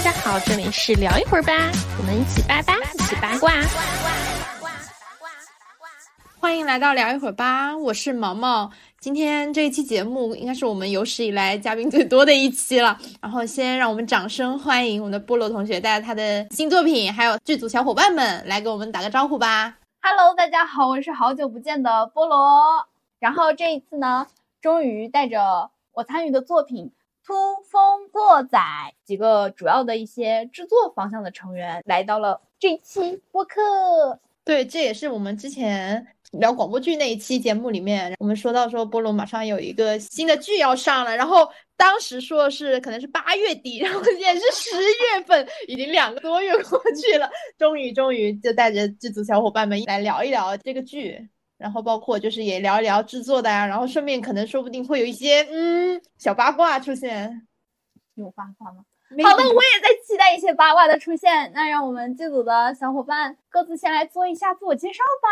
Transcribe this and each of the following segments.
大家好，这里是聊一会儿吧，我们一起八八，一起八卦。欢迎来到聊一会儿吧，我是毛毛。今天这一期节目应该是我们有史以来嘉宾最多的一期了。然后先让我们掌声欢迎我们的菠萝同学带着他的新作品，还有剧组小伙伴们来给我们打个招呼吧。Hello，大家好，我是好久不见的菠萝。然后这一次呢，终于带着我参与的作品《突风过载》几个主要的一些制作方向的成员来到了这期播客。对，这也是我们之前聊广播剧那一期节目里面，我们说到说菠萝马上有一个新的剧要上了，然后当时说是可能是八月底，然后现在是十月份，已经两个多月过去了，终于终于就带着剧组小伙伴们来聊一聊这个剧。然后包括就是也聊一聊制作的呀，然后顺便可能说不定会有一些嗯小八卦出现，有八卦吗？好的，我也在期待一些八卦的出现。那让我们剧组的小伙伴各自先来做一下自我介绍吧。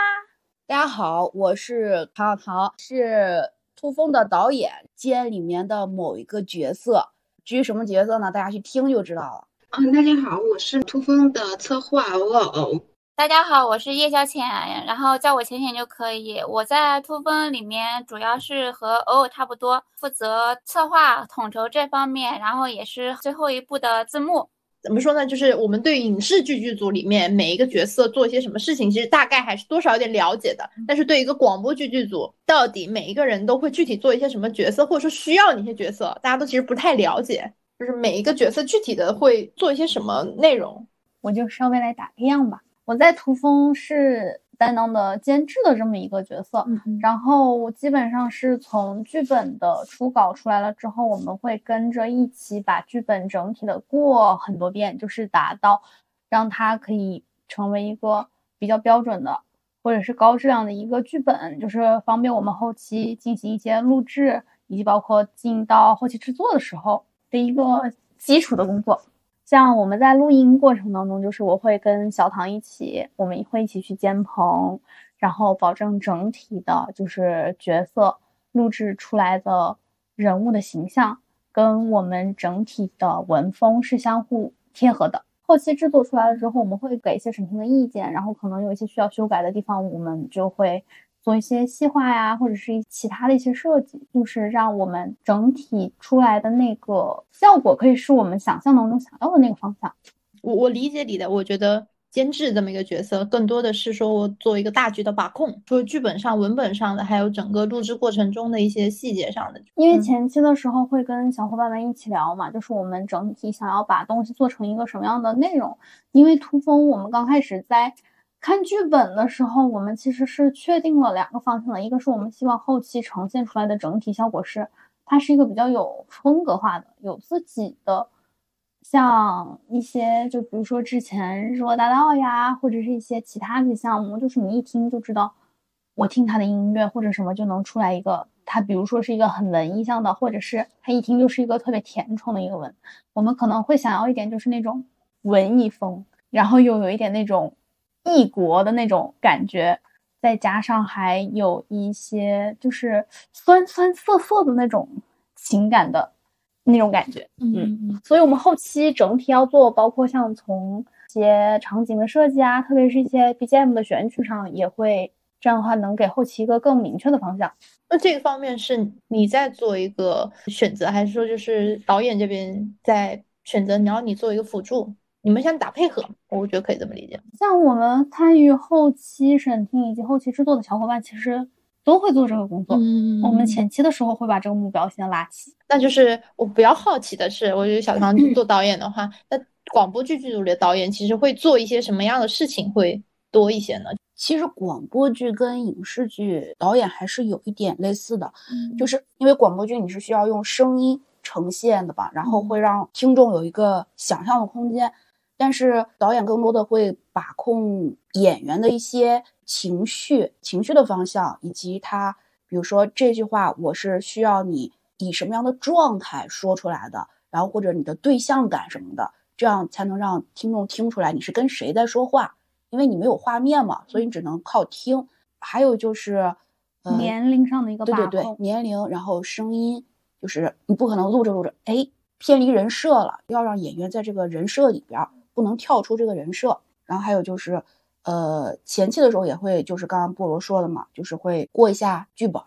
大家好，我是唐小唐，是突风的导演兼里面的某一个角色。至于什么角色呢？大家去听就知道了。嗯，大家好，我是突风的策划偶偶。大家好，我是叶小浅，然后叫我浅浅就可以。我在突风里面主要是和偶偶差不多，负责策划统筹这方面，然后也是最后一步的字幕。怎么说呢？就是我们对影视剧剧组里面每一个角色做一些什么事情，其实大概还是多少有点了解的。但是对一个广播剧剧组，到底每一个人都会具体做一些什么角色，或者说需要哪些角色，大家都其实不太了解。就是每一个角色具体的会做一些什么内容，我就稍微来打个样吧。我在图风是担当的监制的这么一个角色，然后我基本上是从剧本的初稿出来了之后，我们会跟着一起把剧本整体的过很多遍，就是达到让它可以成为一个比较标准的或者是高质量的一个剧本，就是方便我们后期进行一些录制，以及包括进到后期制作的时候的一个基础的工作。像我们在录音过程当中，就是我会跟小唐一起，我们会一起去监棚，然后保证整体的，就是角色录制出来的人物的形象跟我们整体的文风是相互贴合的。后期制作出来了之后，我们会给一些审听的意见，然后可能有一些需要修改的地方，我们就会。做一些细化呀，或者是其他的一些设计，就是让我们整体出来的那个效果，可以是我们想象当中想要的那个方向。我我理解你的，我觉得监制这么一个角色，更多的是说我做一个大局的把控，除了剧本上、文本上的，还有整个录制过程中的一些细节上的。因为前期的时候会跟小伙伴们一起聊嘛，就是我们整体想要把东西做成一个什么样的内容。因为突风，我们刚开始在。看剧本的时候，我们其实是确定了两个方向的，一个是我们希望后期呈现出来的整体效果是，它是一个比较有风格化的，有自己的，像一些就比如说之前日落大道呀，或者是一些其他的项目，就是你一听就知道，我听他的音乐或者什么就能出来一个，它比如说是一个很文艺向的，或者是它一听就是一个特别甜宠的一个文，我们可能会想要一点就是那种文艺风，然后又有一点那种。异国的那种感觉，再加上还有一些就是酸酸涩涩的那种情感的那种感觉，嗯，所以我们后期整体要做，包括像从一些场景的设计啊，特别是一些 BGM 的选取上，也会这样的话能给后期一个更明确的方向。那这个方面是你在做一个选择，还是说就是导演这边在选择，然后你做一个辅助？你们想打配合，我觉得可以这么理解。像我们参与后期审听以及后期制作的小伙伴，其实都会做这个工作。嗯，我们前期的时候会把这个目标先拉起。那就是我比较好奇的是，我觉得小唐 做导演的话，那广播剧剧组里的导演其实会做一些什么样的事情会多一些呢？其实广播剧跟影视剧导演还是有一点类似的，就是因为广播剧你是需要用声音呈现的吧，然后会让听众有一个想象的空间。但是导演更多的会把控演员的一些情绪、情绪的方向，以及他，比如说这句话，我是需要你以什么样的状态说出来的，然后或者你的对象感什么的，这样才能让听众听出来你是跟谁在说话，因为你没有画面嘛，所以你只能靠听。还有就是，年龄上的一个对对对，年龄，然后声音，就是你不可能录着录着，哎。偏离人设了，要让演员在这个人设里边不能跳出这个人设。然后还有就是，呃，前期的时候也会就是刚刚菠萝说的嘛，就是会过一下剧本，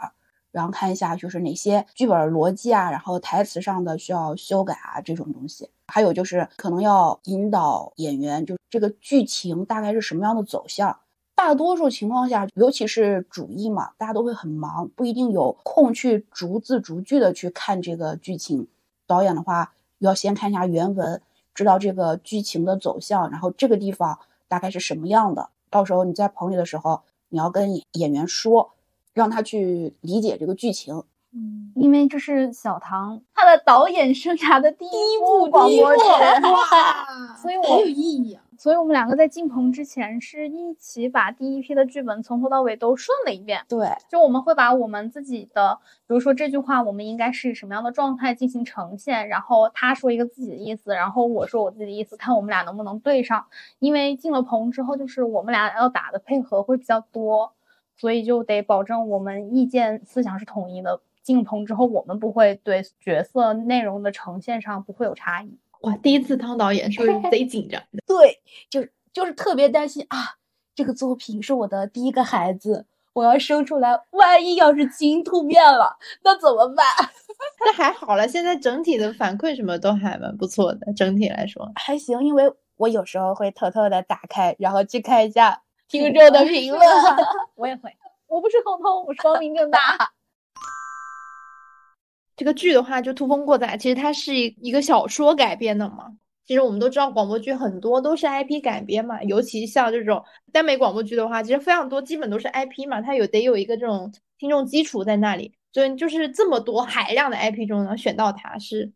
然后看一下就是哪些剧本逻辑啊，然后台词上的需要修改啊这种东西。还有就是可能要引导演员，就这个剧情大概是什么样的走向。大多数情况下，尤其是主艺嘛，大家都会很忙，不一定有空去逐字逐句的去看这个剧情。导演的话，要先看一下原文，知道这个剧情的走向，然后这个地方大概是什么样的。到时候你在棚里的时候，你要跟演员说，让他去理解这个剧情。嗯，因为这是小唐他的导演生涯的第一部广播剧，所以我有意义啊。所以我们两个在进棚之前是一起把第一批的剧本从头到尾都顺了一遍。对，就我们会把我们自己的，比如说这句话，我们应该是以什么样的状态进行呈现，然后他说一个自己的意思，然后我说我自己的意思，看我们俩能不能对上。因为进了棚之后，就是我们俩要打的配合会比较多，所以就得保证我们意见思想是统一的。进棚之后，我们不会对角色内容的呈现上不会有差异。哇，第一次当导演是不是贼紧张？对，就就是特别担心啊，这个作品是我的第一个孩子，我要生出来，万一要是基因突变了，那怎么办？那还好了，现在整体的反馈什么都还蛮不错的，整体来说还行。因为我有时候会偷偷的打开，然后去看一下听众的评论。我也会，我不是偷偷，我是光明正大。这个剧的话，就《突风过载》，其实它是一一个小说改编的嘛。其实我们都知道，广播剧很多都是 IP 改编嘛，尤其像这种耽美广播剧的话，其实非常多，基本都是 IP 嘛，它有得有一个这种听众基础在那里。所以就是这么多海量的 IP 中能选到它，是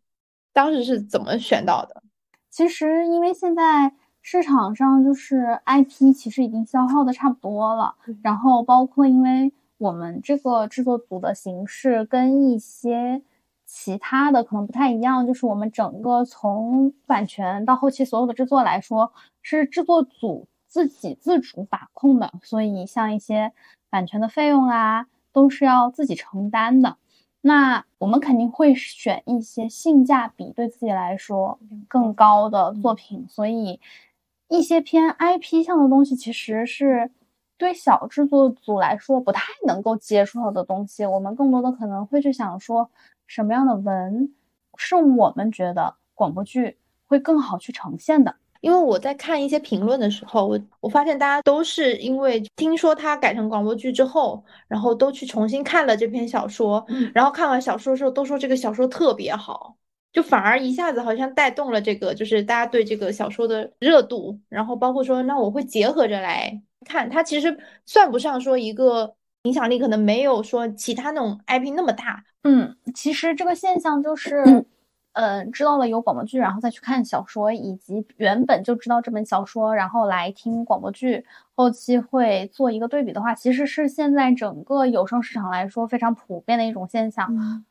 当时是怎么选到的？其实因为现在市场上就是 IP 其实已经消耗的差不多了，然后包括因为我们这个制作组的形式跟一些。其他的可能不太一样，就是我们整个从版权到后期所有的制作来说，是制作组自己自主把控的，所以像一些版权的费用啊，都是要自己承担的。那我们肯定会选一些性价比对自己来说更高的作品，所以一些偏 IP 向的东西，其实是对小制作组来说不太能够接触到的东西。我们更多的可能会去想说。什么样的文是我们觉得广播剧会更好去呈现的？因为我在看一些评论的时候，我我发现大家都是因为听说它改成广播剧之后，然后都去重新看了这篇小说，然后看完小说的时候都说这个小说特别好，就反而一下子好像带动了这个，就是大家对这个小说的热度，然后包括说那我会结合着来看，它其实算不上说一个影响力，可能没有说其他那种 IP 那么大。嗯，其实这个现象就是，嗯，知道了有广播剧，然后再去看小说，以及原本就知道这本小说，然后来听广播剧，后期会做一个对比的话，其实是现在整个有声市场来说非常普遍的一种现象。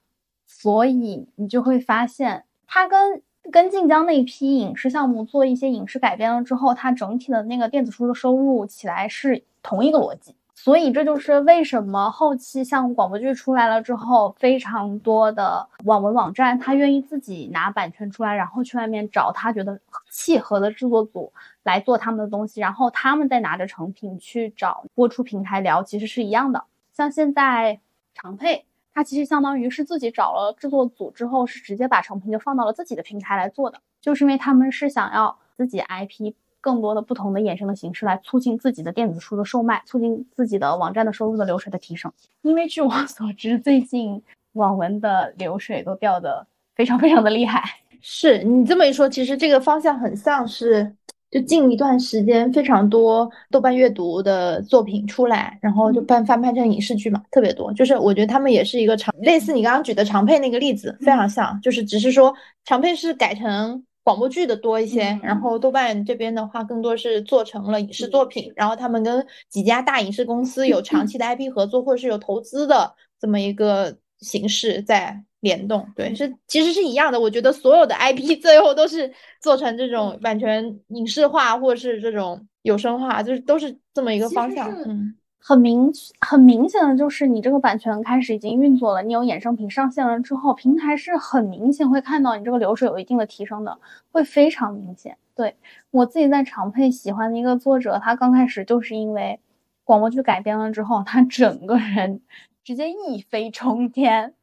所以你就会发现，它跟跟晋江那一批影视项目做一些影视改编了之后，它整体的那个电子书的收入起来是同一个逻辑。所以这就是为什么后期像广播剧出来了之后，非常多的网文网站，他愿意自己拿版权出来，然后去外面找他觉得契合的制作组来做他们的东西，然后他们再拿着成品去找播出平台聊，其实是一样的。像现在长配，它其实相当于是自己找了制作组之后，是直接把成品就放到了自己的平台来做的，就是因为他们是想要自己 IP。更多的不同的衍生的形式来促进自己的电子书的售卖，促进自己的网站的收入的流水的提升。因为据我所知，最近网文的流水都掉的非常非常的厉害。是你这么一说，其实这个方向很像是，就近一段时间非常多豆瓣阅读的作品出来，然后就翻翻拍成影视剧嘛，特别多。就是我觉得他们也是一个长，类似你刚刚举的长佩那个例子，非常像，就是只是说长佩是改成。广播剧的多一些，然后豆瓣这边的话更多是做成了影视作品，然后他们跟几家大影视公司有长期的 IP 合作，或者是有投资的这么一个形式在联动。对，是其实是一样的。我觉得所有的 IP 最后都是做成这种版权影视化，或者是这种有声化，就是都是这么一个方向。嗯，很明很明显的就是你这个版权开始已经运作了，你有衍生品上线了之后，平台是很明显会看到你这个流水有一定的提升的，会非常明显。对我自己在长配喜欢的一个作者，他刚开始就是因为广播剧改编了之后，他整个人直接一飞冲天。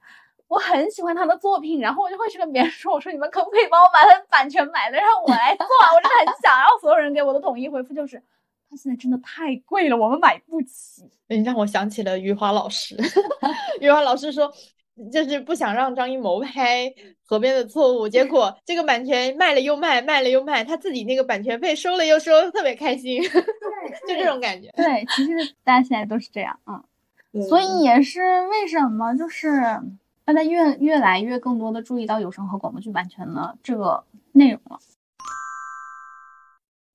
我很喜欢他的作品，然后我就会去跟别人说：“我说你们可不可以帮我把他的版权买了，让我来做？”我真的很想要所有人给我的统一回复就是。他现在真的太贵了，我们买不起。你让我想起了余华老师，余华老师说，就是不想让张艺谋拍《河边的错误》，结果这个版权卖了又卖，卖了又卖，他自己那个版权费收了又收，特别开心，就这种感觉。对，其实大家现在都是这样，嗯，所以也是为什么就是大家越越来越更多的注意到有声和广播剧版权的这个内容了。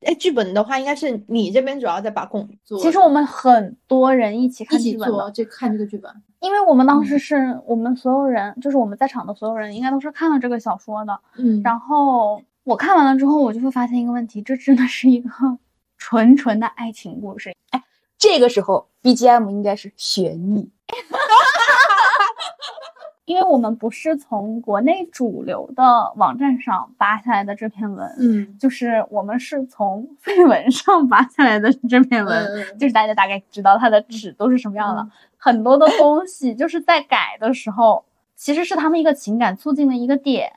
哎，剧本的话，应该是你这边主要在把控。其实我们很多人一起看剧本的，就看这个剧本。因为我们当时是我们所有人，就是我们在场的所有人，应该都是看了这个小说的。嗯。然后我看完了之后，我就会发现一个问题，这真的是一个 纯纯的爱情故事。哎，这个时候 BGM 应该是悬疑。因为我们不是从国内主流的网站上扒下来的这篇文，嗯，就是我们是从绯闻上扒下来的这篇文，就是大家大概知道它的纸都是什么样的，很多的东西就是在改的时候，其实是他们一个情感促进的一个点，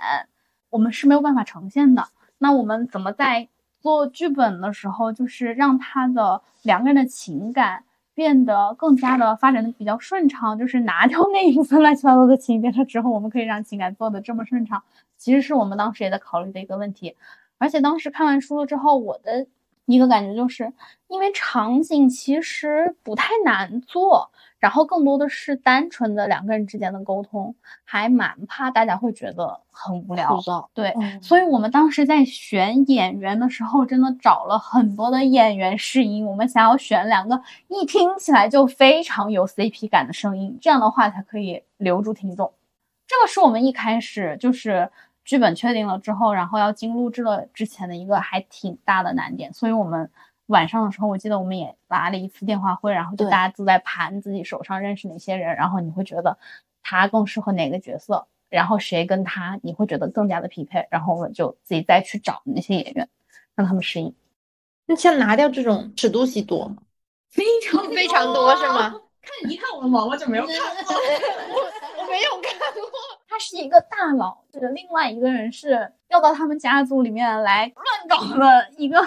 我们是没有办法呈现的。那我们怎么在做剧本的时候，就是让他的两个人的情感。变得更加的发展的比较顺畅，就是拿掉那一部分乱七八糟的情节了之后，我们可以让情感做的这么顺畅，其实是我们当时也在考虑的一个问题。而且当时看完书了之后，我的一个感觉就是，因为场景其实不太难做。然后更多的是单纯的两个人之间的沟通，还蛮怕大家会觉得很无聊。对，所以我们当时在选演员的时候，真的找了很多的演员试音。我们想要选两个一听起来就非常有 CP 感的声音，这样的话才可以留住听众。这个是我们一开始就是剧本确定了之后，然后要进录制了之前的一个还挺大的难点。所以我们。晚上的时候，我记得我们也拉了一次电话会，然后就大家都在盘自己手上认识哪些人，然后你会觉得他更适合哪个角色，然后谁跟他你会觉得更加的匹配，然后我们就自己再去找那些演员，让他们适应。那像拿掉这种尺度戏多吗？非常 非常多是吗？看一看我的网，我就没有看过，我我没有看过。他是一个大佬，这个另外一个人是要到他们家族里面来乱搞的一个。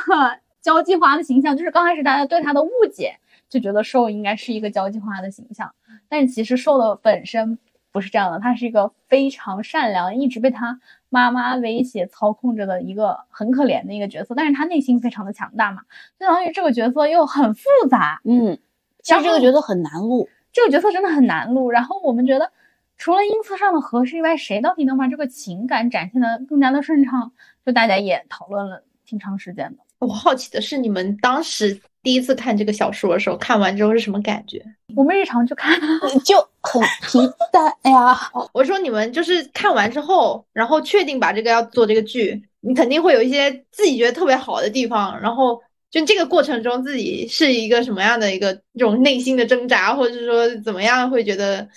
交际花的形象，就是刚开始大家对他的误解，就觉得瘦应该是一个交际花的形象，但是其实瘦的本身不是这样的，他是一个非常善良，一直被他妈妈威胁操控着的一个很可怜的一个角色，但是他内心非常的强大嘛，相当于这个角色又很复杂，嗯，其实这个角色很难录，这个角色真的很难录，然后我们觉得除了音色上的合适以外，谁到底能把这个情感展现的更加的顺畅，就大家也讨论了挺长时间的。我好奇的是，你们当时第一次看这个小说的时候，看完之后是什么感觉？我们日常就看，就很平淡。哎呀，我说你们就是看完之后，然后确定把这个要做这个剧，你肯定会有一些自己觉得特别好的地方。然后就这个过程中，自己是一个什么样的一个这种内心的挣扎，或者是说怎么样会觉得？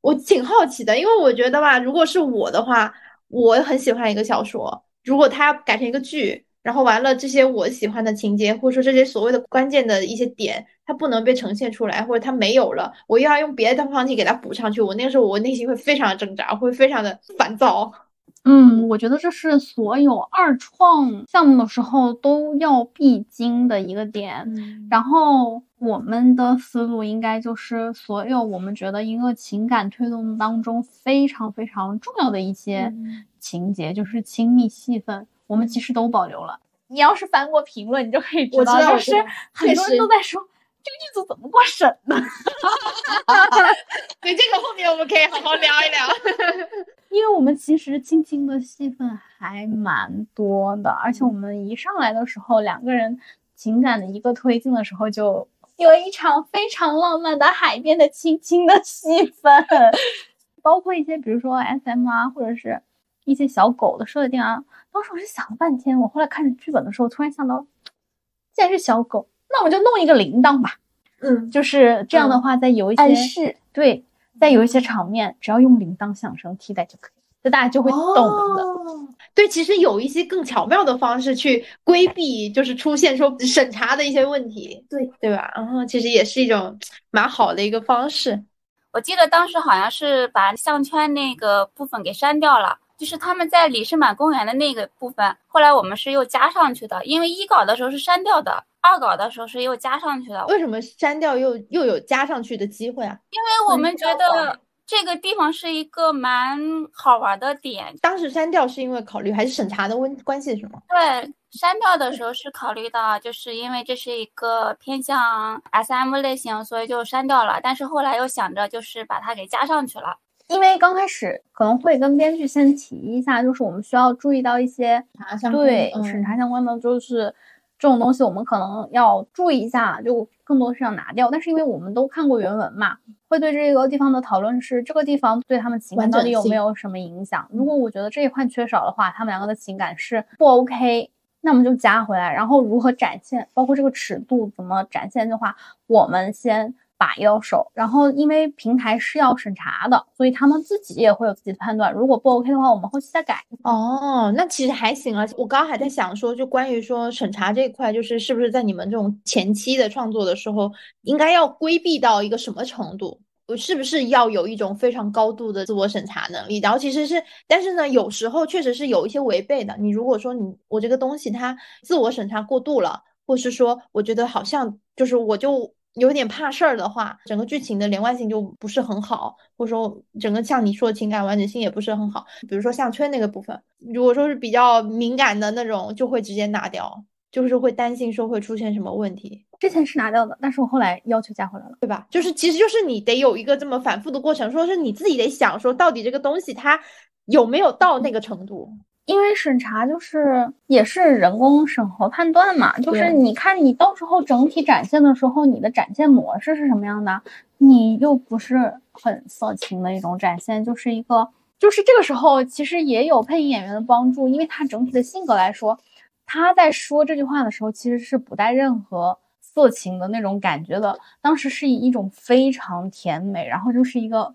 我挺好奇的，因为我觉得吧，如果是我的话，我很喜欢一个小说，如果它改成一个剧。然后完了，这些我喜欢的情节，或者说这些所谓的关键的一些点，它不能被呈现出来，或者它没有了，我又要用别的方式给它补上去。我那个时候，我内心会非常的挣扎，会非常的烦躁。嗯，我觉得这是所有二创项目的时候都要必经的一个点。然后我们的思路应该就是所有我们觉得一个情感推动当中非常非常重要的一些情节，就是亲密戏份。我们其实都保留了。你要是翻过评论，你就可以知道，就是很多人都在说这个剧组怎么过审呢？对，这个后面我们可以好好聊一聊。因为我们其实青青的戏份还蛮多的，而且我们一上来的时候，两个人情感的一个推进的时候，就有一场非常浪漫的海边的亲亲的戏份，包括一些比如说 SM 啊，或者是。一些小狗的设定啊，当时我是想了半天，我后来看着剧本的时候，突然想到，既然是小狗，那我们就弄一个铃铛吧。嗯，就是这样的话，在有一些、暗示对，在有一些场面，只要用铃铛响声替代就可以，就大家就会懂的。哦对，其实有一些更巧妙的方式去规避，就是出现说审查的一些问题，对对吧？然后其实也是一种蛮好的一个方式。我记得当时好像是把项圈那个部分给删掉了，就是他们在里士满公园的那个部分，后来我们是又加上去的，因为一稿的时候是删掉的，二稿的时候是又加上去的，为什么删掉又又有加上去的机会啊？因为我们觉得这个地方是一个蛮好玩的点。当时删掉是因为考虑还是审查的问关系是吗？对，删掉的时候是考虑到，就是因为这是一个偏向 SM 类型，所以就删掉了。但是后来又想着，就是把它给加上去了。因为刚开始可能会跟编剧先提一下，就是我们需要注意到一些对嗯审查相关的，就是这种东西我们可能要注意一下，就更多是要拿掉。但是因为我们都看过原文嘛，会对这个地方的讨论是这个地方对他们情感到底有没有什么影响。如果我觉得这一块缺少的话，他们两个的情感是不 OK。那么就加回来，然后如何展现，包括这个尺度怎么展现的话，我们先把要手，然后因为平台是要审查的，所以他们自己也会有自己的判断。如果不 OK 的话，我们后期再改。哦，那其实还行啊。我刚刚还在想说，就关于说审查这一块，就是是不是在你们这种前期的创作的时候，应该要规避到一个什么程度？我是不是要有一种非常高度的自我审查能力？然后其实是，但是呢，有时候确实是有一些违背的。你如果说你我这个东西它自我审查过度了，或是说我觉得好像就是我就有点怕事儿的话，整个剧情的连贯性就不是很好，或者说整个像你说的情感完整性也不是很好。比如说项圈那个部分，如果说是比较敏感的那种，就会直接拿掉，就是会担心说会出现什么问题。之前是拿掉的，但是我后来要求加回来了。对吧？就是其实就是你得有一个这么反复的过程，说是你自己得想说，到底这个东西它有没有到那个程度？因为审查就是也是人工审核判断嘛，就是你看你到时候整体展现的时候，你的展现模式是什么样的？你又不是很色情的一种展现，就是一个，就是这个时候其实也有配音演员的帮助，因为他整体的性格来说，他在说这句话的时候其实是不带任何色情的那种感觉的，当时是以一种非常甜美，然后就是一个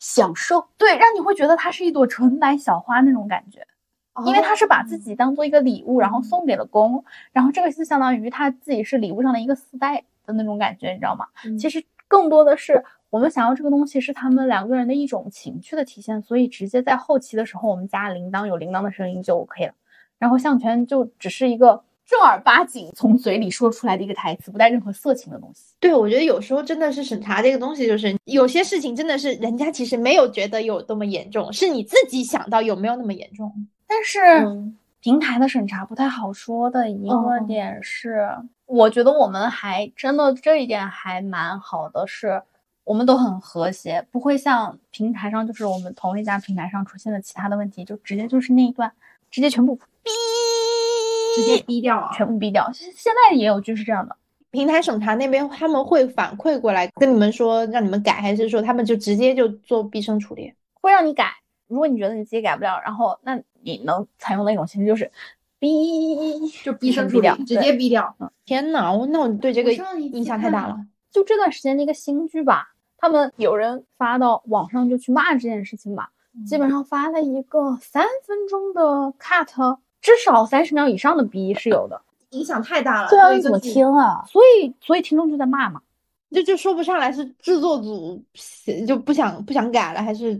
享受。对，让你会觉得它是一朵纯白小花那种感觉。因为他是把自己当做一个礼物，然后送给了公，然后这个是相当于他自己是礼物上的一个丝带的那种感觉，你知道吗？其实更多的是我们想要这个东西是他们两个人的一种情趣的体现，所以直接在后期的时候我们加铃铛，有铃铛的声音就 OK 了。然后项圈就只是一个正儿八经从嘴里说出来的一个台词，不带任何色情的东西。对，我觉得有时候真的是审查这个东西，就是有些事情真的是人家其实没有觉得有多么严重，是你自己想到有没有那么严重。但是。嗯平台的审查不太好说的一个哦点是，我觉得我们还真的这一点还蛮好的，是我们都很和谐，不会像平台上就是我们同一家平台上出现的其他的问题，就直接就是那一段直接全部逼，直接逼掉啊！全部逼掉。现现在也有就是这样的，平台审查那边他们会反馈过来跟你们说让你们改，还是说他们就直接就做毕生处理？会让你改。如果你觉得你自己改不了，然后那你能采用的一种形式就是逼，就逼声逼掉，直接逼掉。天呐，我那我对这个我上一次印象太大了。就这段时间的一个新剧吧，他们有人发到网上就去骂这件事情吧，基本上发了一个三分钟的 cut，至少三十秒以上的逼是有的。影响太大了。对啊，你怎么听啊？所以，所以听众就在骂嘛。就就说不上来是制作组就不想不想改了，还是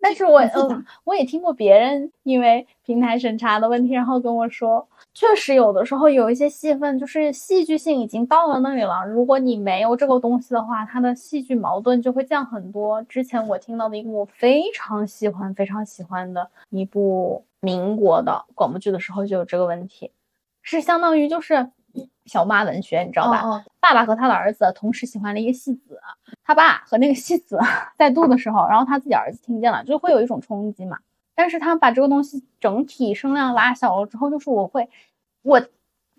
但是我嗯，我也听过别人因为平台审查的问题，然后跟我说，确实有的时候有一些戏份就是戏剧性已经到了那里了，如果你没有这个东西的话，它的戏剧矛盾就会降很多。之前我听到的一个我非常喜欢、非常喜欢的一部民国的广播剧的时候就有这个问题，是相当于就是小妈文学，你知道吧？哦哦爸爸和他的儿子同时喜欢了一个戏子，他爸和那个戏子在度的时候，然后他自己儿子听见了，就会有一种冲击嘛。但是他把这个东西整体声量拉小了之后，就是我会，我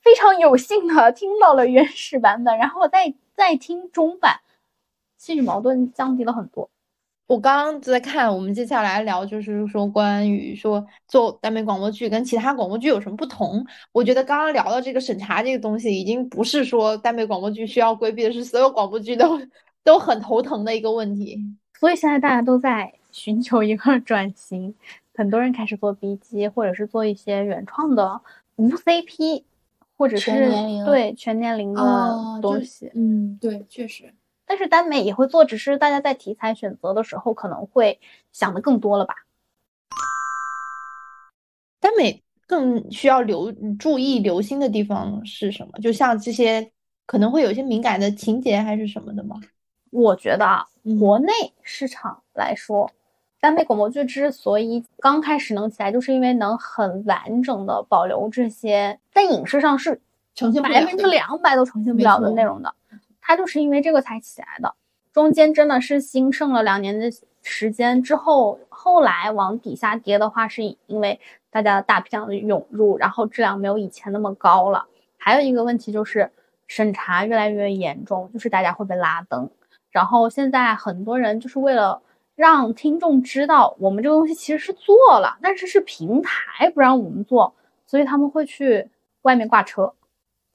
非常有幸的听到了原始版本，然后我再再听中版，戏剧矛盾降低了很多。我刚刚在看，我们接下来聊就是说关于说做耽美广播剧跟其他广播剧有什么不同。我觉得刚刚聊到这个审查这个东西，已经不是说耽美广播剧需要规避的，是所有广播剧都都很头疼的一个问题。所以现在大家都在寻求一个转型，很多人开始做 B G，或者是做一些原创的无 CP，或者是全年龄对全年龄哦的东西。嗯，对，确实。但是耽美也会做，只是大家在题材选择的时候可能会想的更多了吧。耽美更需要留注意留心的地方是什么？就像这些可能会有一些敏感的情节还是什么的吗？我觉得啊嗯，国内市场来说，耽美广播剧之所以刚开始能起来，就是因为能很完整的保留这些在影视上是呈现百分之两百都呈现不了的内容的，它就是因为这个才起来的。中间真的是兴盛了两年的时间之后，后来往底下跌的话，是因为大家的大批量的涌入，然后质量没有以前那么高了。还有一个问题就是审查越来越严重，就是大家会被拉灯。然后现在很多人就是为了让听众知道我们这个东西其实是做了，但是是平台不让我们做，所以他们会去外面挂车，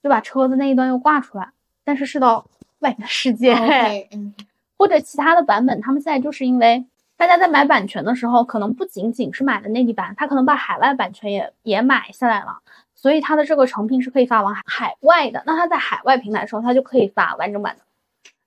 就把车子那一端又挂出来，但是是到外面的世界。或者其他的版本，他们现在就是因为大家在买版权的时候，可能不仅仅是买的内地版，他可能把海外版权也也买下来了，所以他的这个成品是可以发往海海外的。那他在海外平台的时候，他就可以发完整版的，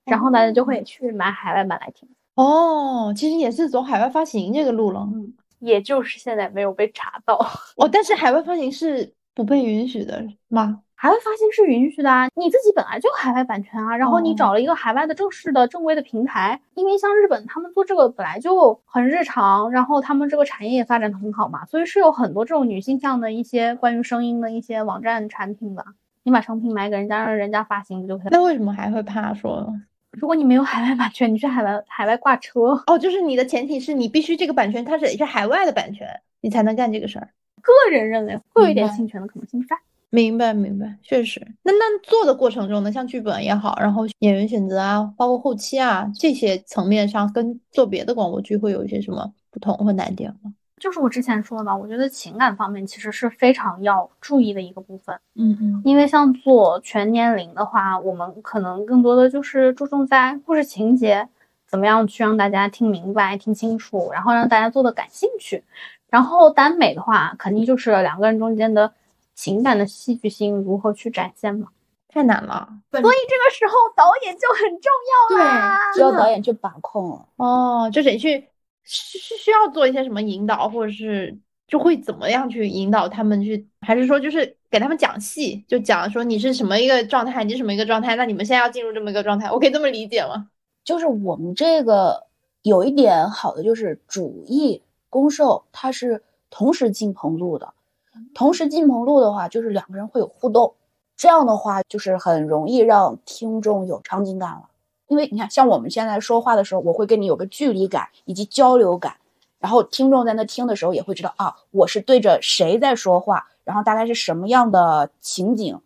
然后大家就会去买海外版来听。哦，其实也是走海外发行这个路了。嗯也就是现在没有被查到，哦，但是海外发行是不被允许的吗？海外发行是允许的啊，你自己本来就有海外版权啊，然后你哦找了一个海外的正式的正规的平台，因为像日本他们做这个本来就很日常，然后他们这个产业也发展的很好嘛，所以是有很多这种女性向的一些关于声音的一些网站产品的，你把成品买给人家，让人家发行不就可以了？那为什么还会怕说？如果你没有海外版权，你去海外海外挂车，哦，就是你的前提是你必须这个版权它是得是海外的版权，你才能干这个事儿。个人认为会有一点侵权的可能性在。明白，明白，确实。那那做的过程中呢，像剧本也好，然后演员选择啊，包括后期啊这些层面上，跟做别的广播剧会有一些什么不同或难点吗？就是我之前说的，我觉得情感方面其实是非常要注意的一个部分。嗯嗯，因为像做全年龄的话，我们可能更多的就是注重在故事情节怎么样去让大家听明白、听清楚，然后让大家做的感兴趣。然后耽美的话，肯定就是两个人中间的情感的戏剧性如何去展现嘛。太难了。所以这个时候导演就很重要啦。需要导演去把控。哦，就得去需需需要做一些什么引导，或者是就会怎么样去引导他们去，还是说就是给他们讲戏，就讲说你是什么一个状态，你是什么一个状态，那你们现在要进入这么一个状态，我可以这么理解吗？就是我们这个有一点好的，就是主义公受它是同时进棚录的，同时进棚录的话，就是两个人会有互动，这样的话就是很容易让听众有场景感了。因为你看，像我们现在说话的时候，我会跟你有个距离感以及交流感，然后听众在那听的时候也会知道啊，我是对着谁在说话，然后大概是什么样的情景，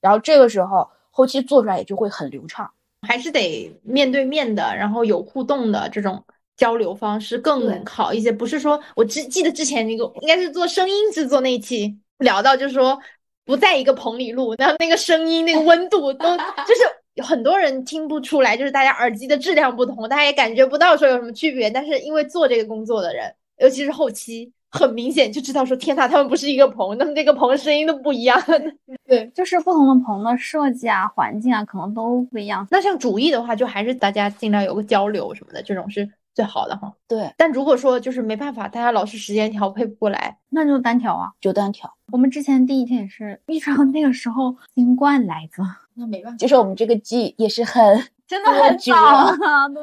然后这个时候后期做出来也就会很流畅。还是得面对面的，然后有互动的这种交流方式更好一些。不是说我之记得之前那个应该是做声音制作那一期聊到，就是说不在一个棚里录，然后那个声音那个温度都就是很多人听不出来，就是大家耳机的质量不同，大家也感觉不到说有什么区别。但是因为做这个工作的人，尤其是后期。很明显就知道说，天呐，他们不是一个棚，他们这个棚声音都不一样。对，就是不同的棚的设计啊、环境啊，可能都不一样。那像主意的话，就还是大家尽量有个交流什么的，这种是最好的哈。对，但如果说就是没办法，大家老是时间调配不过来，那就单挑啊。就单挑。我们之前第一天也是遇上那个时候新冠来着，那没办法。就是我们这个季也是很 真的很绝早啊。对，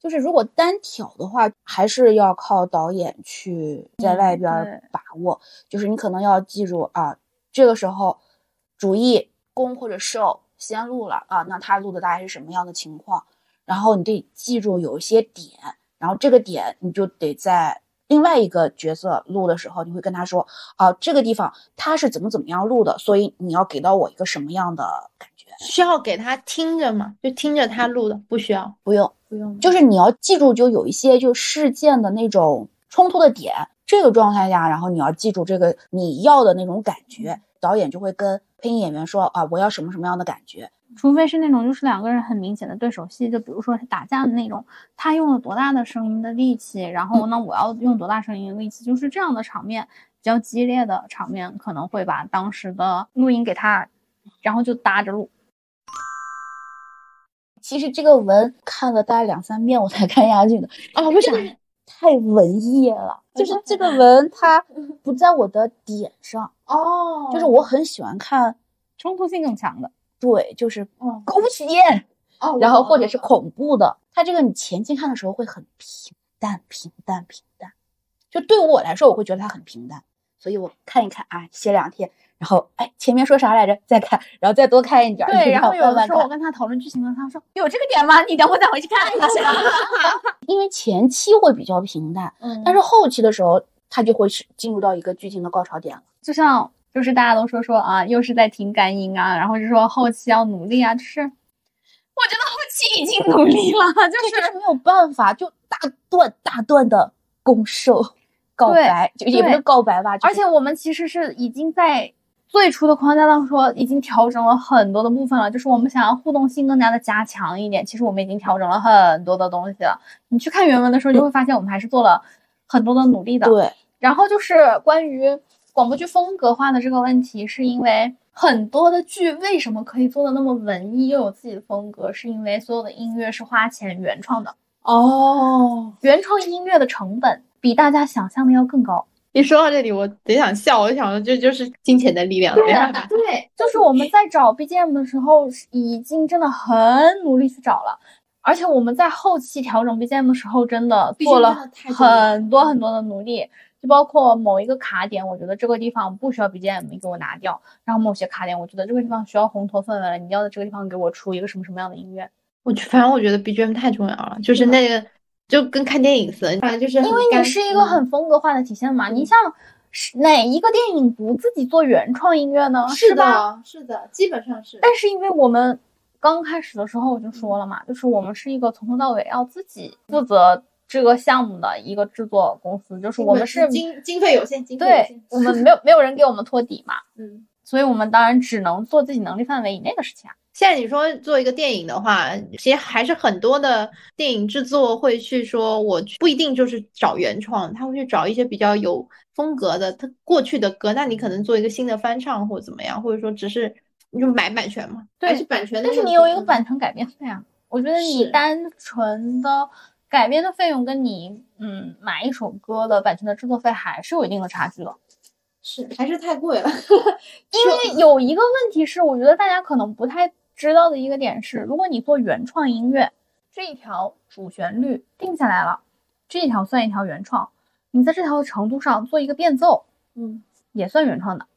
就是如果单挑的话，还是要靠导演去在外边儿把握。就是你可能要记住啊，这个时候主意攻或者受先录了啊，那他录的大概是什么样的情况？然后你得记住有一些点，然后这个点你就得在另外一个角色录的时候，你会跟他说啊，这个地方他是怎么怎么样录的，所以你要给到我一个什么样的感觉？需要给他听着吗？就听着他录的，不需要。不用，不用，就是你要记住，就有一些就事件的那种冲突的点，这个状态下，然后你要记住这个你要的那种感觉，导演就会跟配音演员说啊，我要什么什么样的感觉。除非是那种就是两个人很明显的对手戏，就比如说是打架的那种，他用了多大的声音的力气，然后呢，我要用多大声音的力气，就是这样的场面，比较激烈的场面，可能会把当时的录音给他，然后就搭着录。其实这个文看了大概两三遍我才看下去的，啊，为啥？太文艺了，就是这个文它不在我的点上，哦就是我很喜欢看，冲突性更强的，对，就是哦勾血，哦然后或者是恐怖的，它这个你前期看的时候会很平淡，平淡，平淡。就对我来说，我会觉得它很平淡，所以我看一看啊，歇两天，然后哎前面说啥来着，再看，然后再多看一点儿。对，然后有的时候我跟他讨论剧情的时候，他说有这个点吗？你等会再回去看一下。因为前期会比较平淡，嗯但是后期的时候，它就会是进入到一个剧情的高潮点了。就像就是大家都说说啊，又是在听干音啊，然后就说后期要努力啊，就是我觉得后期已经努力了，就是是没有办法，就大段大段的攻受、告白，就也不对是告白吧，就是而且我们其实是已经在最初的框架当中说已经调整了很多的部分了，就是我们想要互动性更加的加强一点，其实我们已经调整了很多的东西了。你去看原文的时候，就会发现我们还是做了很多的努力的。对，然后就是关于广播剧风格化的这个问题，是因为很多的剧为什么可以做的那么文艺又有自己的风格，是因为所有的音乐是花钱原创的，哦，原创音乐的成本比大家想象的要更高。一说到这里，我贼想笑，我就想说这就是金钱的力量，没办法。对，就是我们在找 BGM 的时候，已经真的很努力去找了，而且我们在后期调整 BGM 的时候，真的做了很多很多的努力，就包括某一个卡点，我觉得这个地方不需要 BGM，你给我拿掉；然后某些卡点，我觉得这个地方需要烘托氛围了，你要在这个地方给我出一个什么什么样的音乐。我觉反正我觉得 BGM 太重要了，就是那个就跟看电影似的，反正就是因为你是一个很风格化的体现嘛，你像是哪一个电影不自己做原创音乐呢？是？的，是的，基本上是。但是因为我们刚开始的时候我就说了嘛，就是我们是一个从头到尾要自己负责这个项目的一个制作公司，就是我们是经经费有限，经费有对限。我们没有没有人给我们托底嘛，嗯，所以我们当然只能做自己能力范围以内的事情啊。现在你说做一个电影的话，其实还是很多的电影制作会去说，我不一定就是找原创，他会去找一些比较有风格的他过去的歌，那你可能做一个新的翻唱或者怎么样，或者说只是你就买版权嘛，对是版权的但是你有一个嗯版权改编费啊，我觉得你单纯的改编的费用跟你嗯买一首歌的版权的制作费还是有一定的差距的。是还是太贵了，因为有一个问题是，我觉得大家可能不太知道的一个点是，如果你做原创音乐，这一条主旋律定下来了，这一条算一条原创，你在这条程度上做一个变奏，嗯，也算原创的。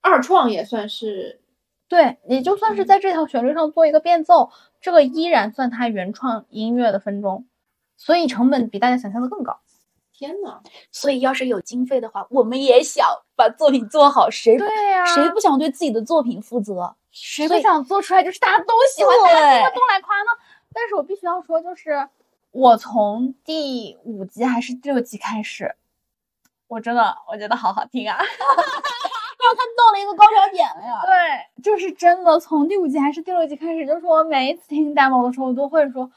二创也算是对，你就算是在这条旋律上做一个变奏，这个依然算它原创音乐的分钟，所以成本比大家想象的更高。天呐，所以要是有经费的话，我们也想把作品做好，谁对呀谁不想对自己的作品负责？谁不想做出来就是大家都喜欢，大家都来夸呢？但是我必须要说，就是我从第五集还是第六集开始，我真的我觉得好好听啊！让他到了一个高潮点了呀。对，就是真的从第五集还是第六集开始，就是我每一次听 demo 的时候，我都会说，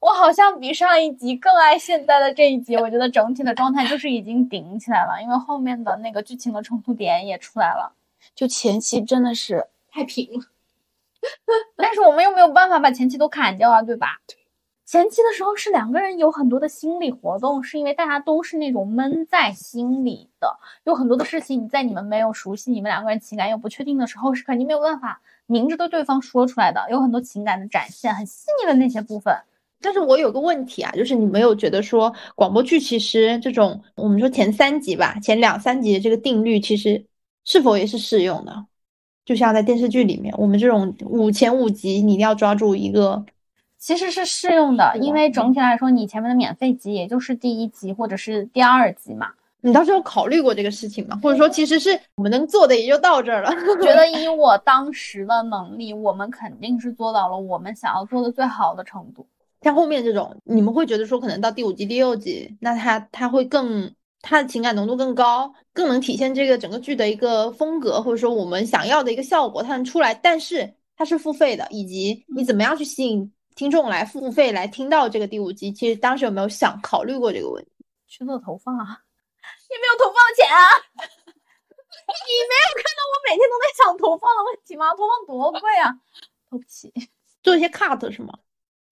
我好像比上一集更爱现在的这一集。我觉得整体的状态就是已经顶起来了，因为后面的那个剧情的冲突点也出来了。就前期真的是太平了，但是我们又没有办法把前期都砍掉啊，对吧？前期的时候是两个人有很多的心理活动，是因为大家都是那种闷在心里的，有很多的事情在你们没有熟悉，你们两个人情感又不确定的时候，是肯定没有办法明着对对方说出来的，有很多情感的展现，很细腻的那些部分。但是我有个问题啊，就是你没有觉得说广播剧其实这种我们说前三集吧，前两三集的这个定律其实是否也是适用的？就像在电视剧里面，我们这种五前五集你一定要抓住一个，其实是适用的，因为整体来说，你前面的免费集也就是第一集或者是第二集嘛，你当时有考虑过这个事情吗？或者说，其实是我们能做的也就到这儿了？觉得 以我当时的能力，我们肯定是做到了我们想要做的最好的程度。像后面这种，你们会觉得说，可能到第五集、第六集，那他他会更他的情感浓度更高，更能体现这个整个剧的一个风格，或者说我们想要的一个效果，它能出来。但是它是付费的，以及你怎么样去吸引听众来付费来听到这个第五集，其实当时有没有想考虑过这个问题？去做投放啊，也没有投放钱啊。你没有看到我每天都在想投放的问题吗？投放多贵啊！对不起，做一些 cut 是吗？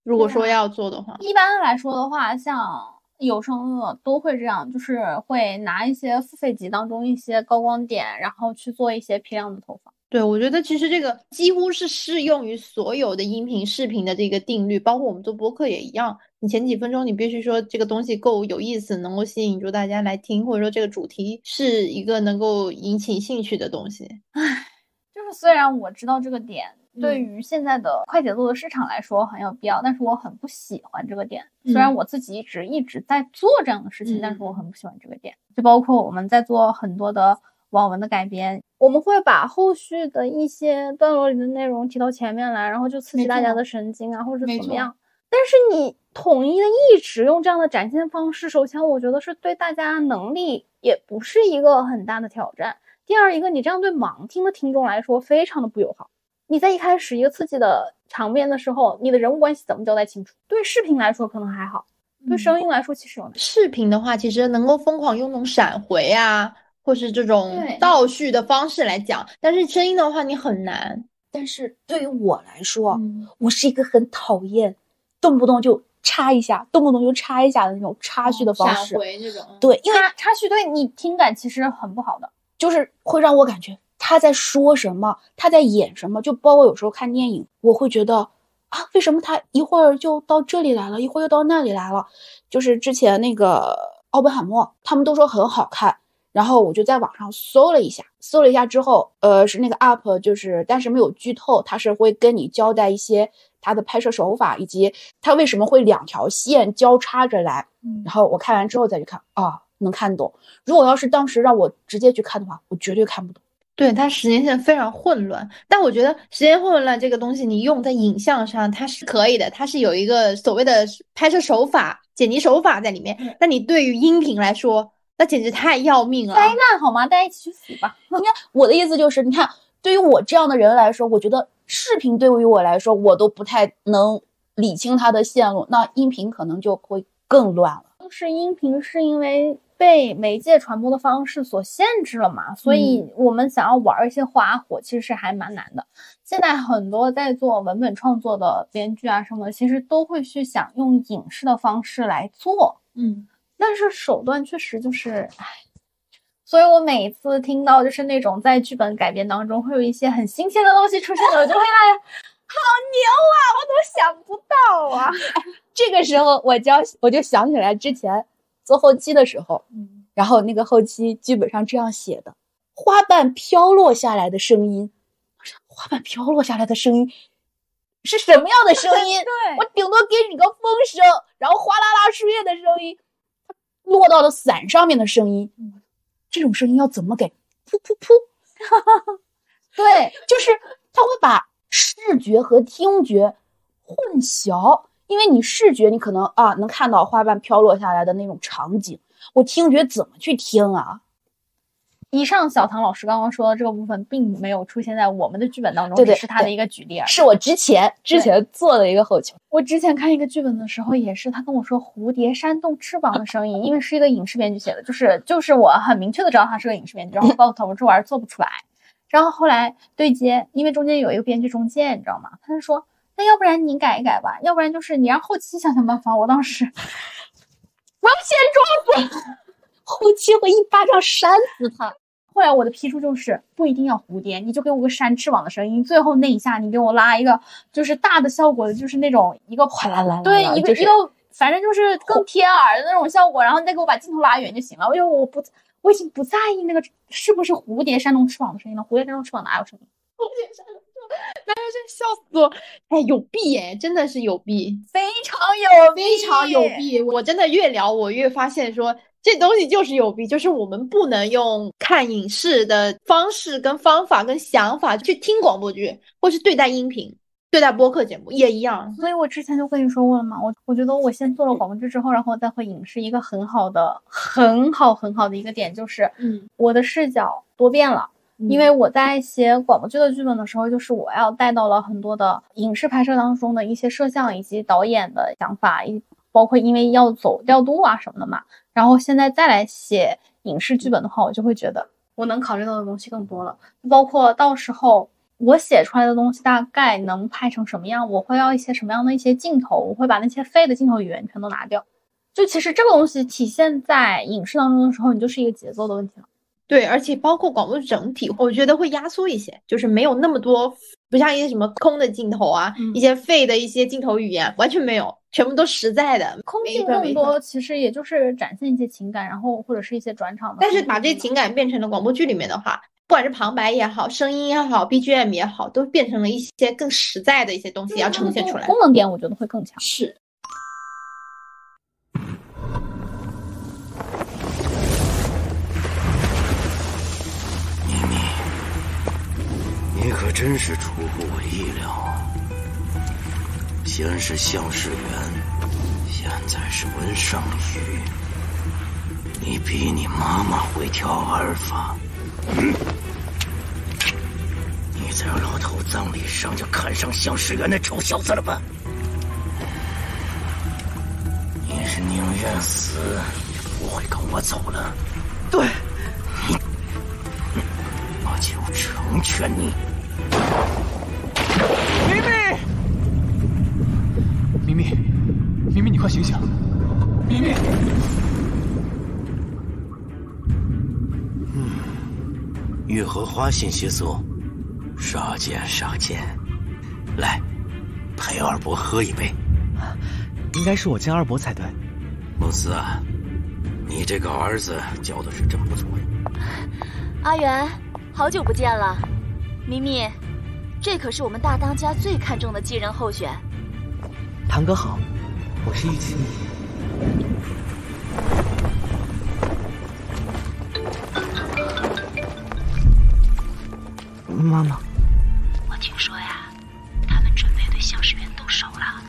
如果说要做的话，一般来说的话，像有声乐都会这样，就是会拿一些付费集当中一些高光点，然后去做一些批量的投放。对，我觉得其实这个几乎是适用于所有的音频、视频的这个定律，包括我们做播客也一样。你前几分钟你必须说这个东西够有意思，能够吸引住大家来听，或者说这个主题是一个能够引起兴趣的东西。唉，就是虽然我知道这个点。对于现在的快节奏的市场来说很有必要，但是我很不喜欢这个点。虽然我自己一直一直在做这样的事情，但是我很不喜欢这个点。就包括我们在做很多的网文的改编，我们会把后续的一些段落里的内容提到前面来，然后就刺激大家的神经啊，或者怎么样。但是你统一的一直用这样的展现方式，首先我觉得是对大家能力也不是一个很大的挑战。第二一个，你这样对盲听的听众来说非常的不友好。你在一开始一个刺激的场面的时候，你的人物关系怎么交代清楚？对视频来说可能还好，对声音来说其实有难。视频的话，其实能够疯狂用那种闪回啊，或是这种倒叙的方式来讲，但是声音的话你很难。但是对于我来说，我是一个很讨厌动不动就插一下，动不动就插一下的那种插叙的方式。闪回这种，对，因为插叙对你听感其实很不好的，就是会让我感觉。他在说什么？他在演什么？就包括有时候看电影，我会觉得啊，为什么他一会儿就到这里来了，一会儿又到那里来了？就是之前那个奥本海默，他们都说很好看，然后我就在网上搜了一下，搜了一下之后，呃，是那个 UP，就是但是没有剧透，他是会跟你交代一些他的拍摄手法，以及他为什么会两条线交叉着来。然后我看完之后再去看啊，能看懂。如果要是当时让我直接去看的话，我绝对看不懂。对它时间线非常混乱，但我觉得时间混乱这个东西，你用在影像上它是可以的，它是有一个所谓的拍摄手法、剪辑手法在里面。那你对于音频来说，那简直太要命了，灾难好吗？大家一起去死吧！你看我的意思就是，你看对于我这样的人来说，我觉得视频对于我来说，我都不太能理清它的线路，那音频可能就会更乱了。就是音频是因为。被媒介传播的方式所限制了嘛，所以我们想要玩一些花火，其实是还蛮难的。现在很多在做文本创作的编剧啊什么的，其实都会去想用影视的方式来做，嗯，但是手段确实就是，唉。所以我每一次听到就是那种在剧本改编当中会有一些很新鲜的东西出现了，我就会哎，好牛啊，我怎么想不到啊？这个时候我就我就想起来之前。做后期的时候，嗯，然后那个后期剧本上这样写的：花瓣飘落下来的声音，花瓣飘落下来的声音是什么样的声音？对我顶多给你个风声，然后哗啦啦树叶的声音，落到了伞上面的声音，这种声音要怎么给？噗噗噗，对，就是他会把视觉和听觉混淆。因为你视觉，你可能啊能看到花瓣飘落下来的那种场景，我听觉怎么去听啊？以上小唐老师刚刚说的这个部分，并没有出现在我们的剧本当中，对对，是他的一个举例，是我之前之前做的一个后期。我之前看一个剧本的时候，也是他跟我说蝴蝶扇动翅膀的声音，因为是一个影视编剧写的，就是就是我很明确的知道他是个影视编剧，然后告诉他我这玩意儿做不出来，然后后来对接，因为中间有一个编剧中介，你知道吗？他就说。那要不然你改一改吧，要不然就是你让后期想想办法。我当时 我要先抓死后期，会一巴掌扇死他。后来我的批注就是不一定要蝴蝶，你就给我个扇翅膀的声音。最后那一下你给我拉一个就是大的效果的，就是那种一个哗啦啦，对，一个一个反正就是更贴耳的那种效果。然后你再给我把镜头拉远就行了。因为我不我已经不在意那个是不是蝴蝶扇动翅膀的声音了。蝴蝶扇动翅膀哪有声音？蝴蝶扇动。男生真笑死我！哎，有弊哎，真的是有弊，非常有，非常有弊。我真的越聊，我越发现说，这东西就是有弊，就是我们不能用看影视的方式、跟方法、跟想法去听广播剧，或是对待音频、对待播客节目也一样。所以我之前就跟你说过了嘛，我我觉得我先做了广播剧之后，然后再会影视，一个很好的、很好、很好的一个点就是，嗯，我的视角多变了。因为我在写广播剧的剧本的时候，就是我要带到了很多的影视拍摄当中的一些摄像以及导演的想法，一包括因为要走调度啊什么的嘛。然后现在再来写影视剧本的话，我就会觉得我能考虑到的东西更多了，包括到时候我写出来的东西大概能拍成什么样，我会要一些什么样的一些镜头，我会把那些废的镜头语言全都拿掉。就其实这个东西体现在影视当中的时候，你就是一个节奏的问题了。对，而且包括广播整体，我觉得会压缩一些，就是没有那么多，不像一些什么空的镜头啊，嗯一些废的一些镜头语言，完全没有，全部都实在的，空镜每一段每一段更多，其实也就是展现一些情感，然后或者是一些转场的。但是把这些情感变成了广播剧里面的话，不管是旁白也好，声音也好，BGM 也好，都变成了一些更实在的一些东西要呈现出来。功能点，我觉得会更强。是可真是出乎我意料啊！先是向世元，现在是文尚宇，你比你妈妈会跳阿尔法。嗯你在老头葬礼上就看上向世元那臭小子了吧？你是宁愿死，也不会跟我走了。对，我就成全你。咪咪，咪咪，咪咪，你快醒醒！明明，嗯，玉荷花信息素，少见少见。来，陪二伯喝一杯。应该是我见二伯才对。慕斯啊，你这个儿子教的是真不错呀。阿元，好久不见了。咪咪，这可是我们大当家最看重的继任候选。堂哥好，我是玉琪。妈妈，我听说呀，他们准备对向世元动手了。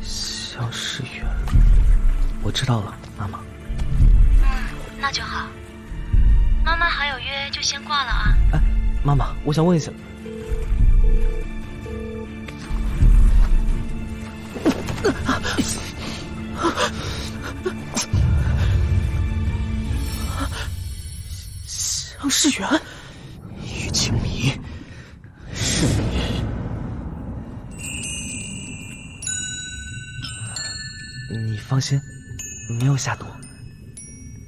向世元，我知道了，妈妈。嗯，那就好。妈妈还有约，就先挂了啊。哎，妈妈，我想问一下，向世元，玉清迷，是你。你放心，没有下毒。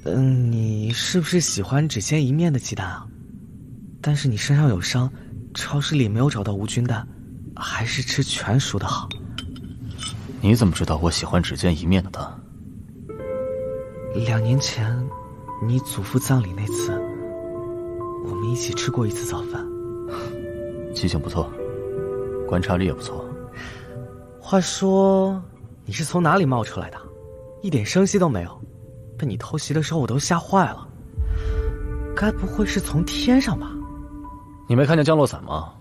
嗯，你是不是喜欢只鲜一面的鸡蛋啊？但是你身上有伤，超市里没有找到无菌蛋，还是吃全熟的好。你怎么知道我喜欢只见一面的蛋？两年前，你祖父葬礼那次，我们一起吃过一次早饭。记性不错，观察力也不错。话说，你是从哪里冒出来的？一点声息都没有。被你偷袭的时候，我都吓坏了。该不会是从天上吧？你没看见降落伞吗？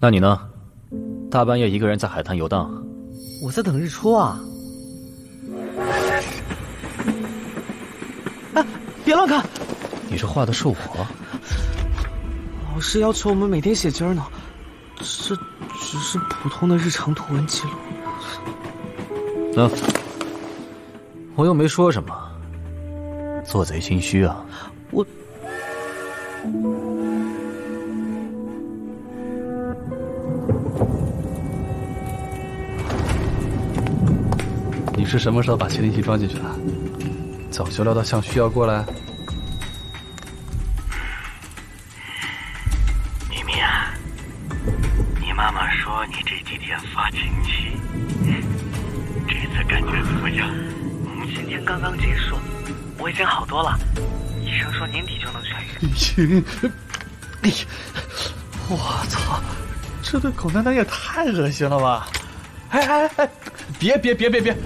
那你呢？大半夜一个人在海滩游荡？我在等日出啊！哎，别乱看！你这画的是我？老师要求我们每天写今儿呢，这只是普通的日常图文记录。那、我又没说什么，做贼心虚啊！我。是什么时候把窃听器装进去的？早就料到向需要过来。咪咪啊，你妈妈说你这几天发情期，这次感觉怎么样？今天刚刚结束，我已经好多了。医生说年底就能痊愈。哎呀，我操！这对狗蛋蛋也太恶心了吧！哎哎哎，别别别别别！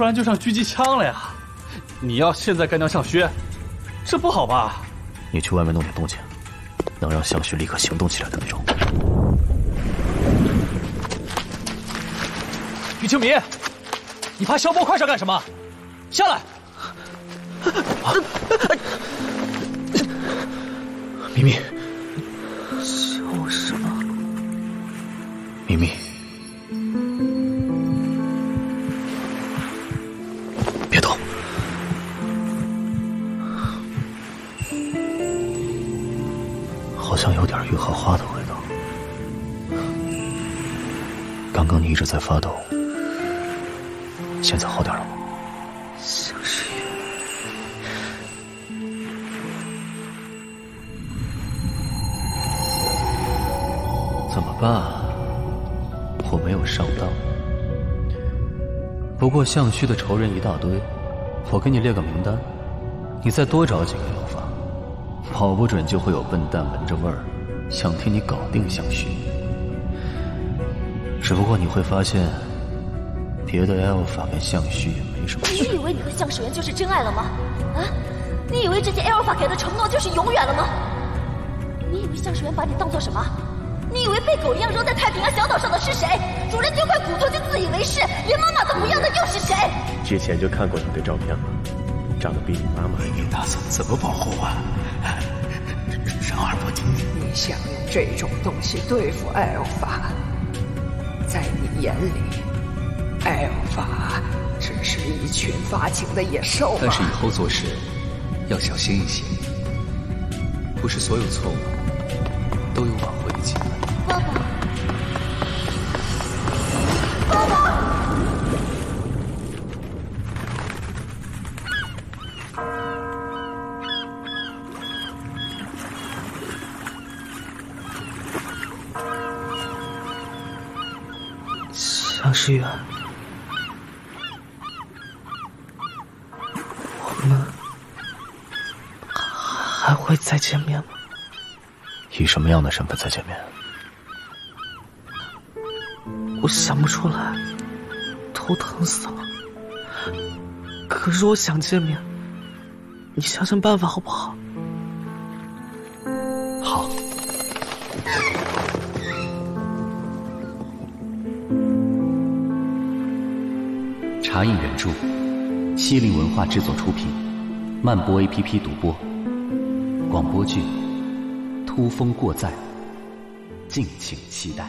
哎呀，怎么突突然就上狙击枪了呀！你要现在干掉向虚，这不好吧？你去外面弄点动静，能让向虚立刻行动起来的那种。于清明，你爬消波块上干什么？下来！咪咪，在发抖，现在好点了吗？像是怎么办？我没有上当。不过向虚的仇人一大堆，我给你列个名单，你再多找几个疗法，保不准就会有笨蛋闻着味儿，想替你搞定向虚。只不过你会发现，别的 alpha 跟向旭也没什么区别。你以为你和向世元就是真爱了吗？啊？你以为这些 alpha 给的承诺就是永远了吗？你以为向世元把你当做什么？你以为被狗一样扔在太平洋小岛上的是谁？主人丢块骨头就自以为是，连妈妈都不要的又是谁？之前就看过你的照片了，长得比你妈妈还你打算怎么保护我？让二伯听听。你想用这种东西对付艾尔法，在你眼里，艾尔法只是一群发情的野兽但是以后做事要小心一些，不是所有错误都有挽什么样的身份再见面？我想不出来，头疼死了。可是我想见面，你想想办法好不好？好。茶饮原著，西林文化制作出品，漫播 APP 独播，广播剧《突风过载》，敬请期待。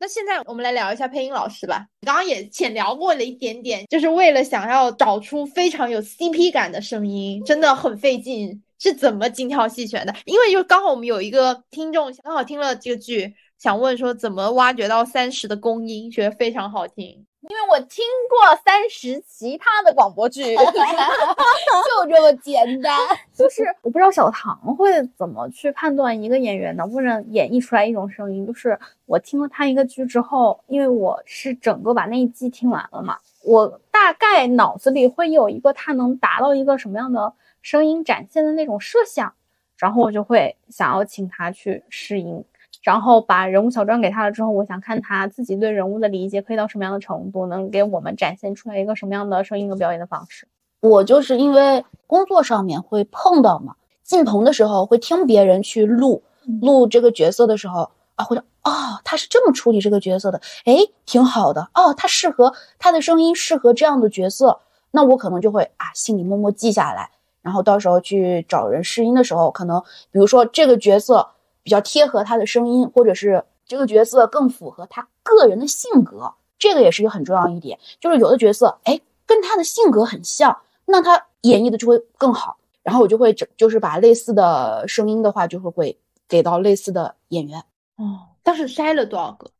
那现在我们来聊一下配音老师吧。刚刚也浅聊过了一点点，就是为了想要找出非常有 CP 感的声音，真的很费劲。是怎么精挑细选的？因为就刚好我们有一个听众刚好听了这个剧，想问说怎么挖掘到三十的公音，觉得非常好听。因为我听过三十其他的广播剧，就这么简单。就是我不知道小唐会怎么去判断一个演员能不能演绎出来一种声音。就是我听了他一个剧之后，因为我是整个把那一季听完了嘛，我大概脑子里会有一个他能达到一个什么样的声音展现的那种设想，然后我就会想要请他去试音。然后把人物小传给他了之后，我想看他自己对人物的理解可以到什么样的程度，能给我们展现出来一个什么样的声音和表演的方式。我就是因为工作上面会碰到嘛，进棚的时候会听别人去录录这个角色的时候啊，或者哦他是这么处理这个角色的，哎挺好的哦，他适合他的声音适合这样的角色，那我可能就会啊心里默默记下来，然后到时候去找人试音的时候，可能比如说这个角色。比较贴合他的声音，或者是这个角色更符合他个人的性格，这个也是一个很重要一点。就是有的角色，哎，跟他的性格很像，那他演绎的就会更好。然后我就会整，就是把类似的声音的话，就会会给到类似的演员。哦，当时筛了多少个？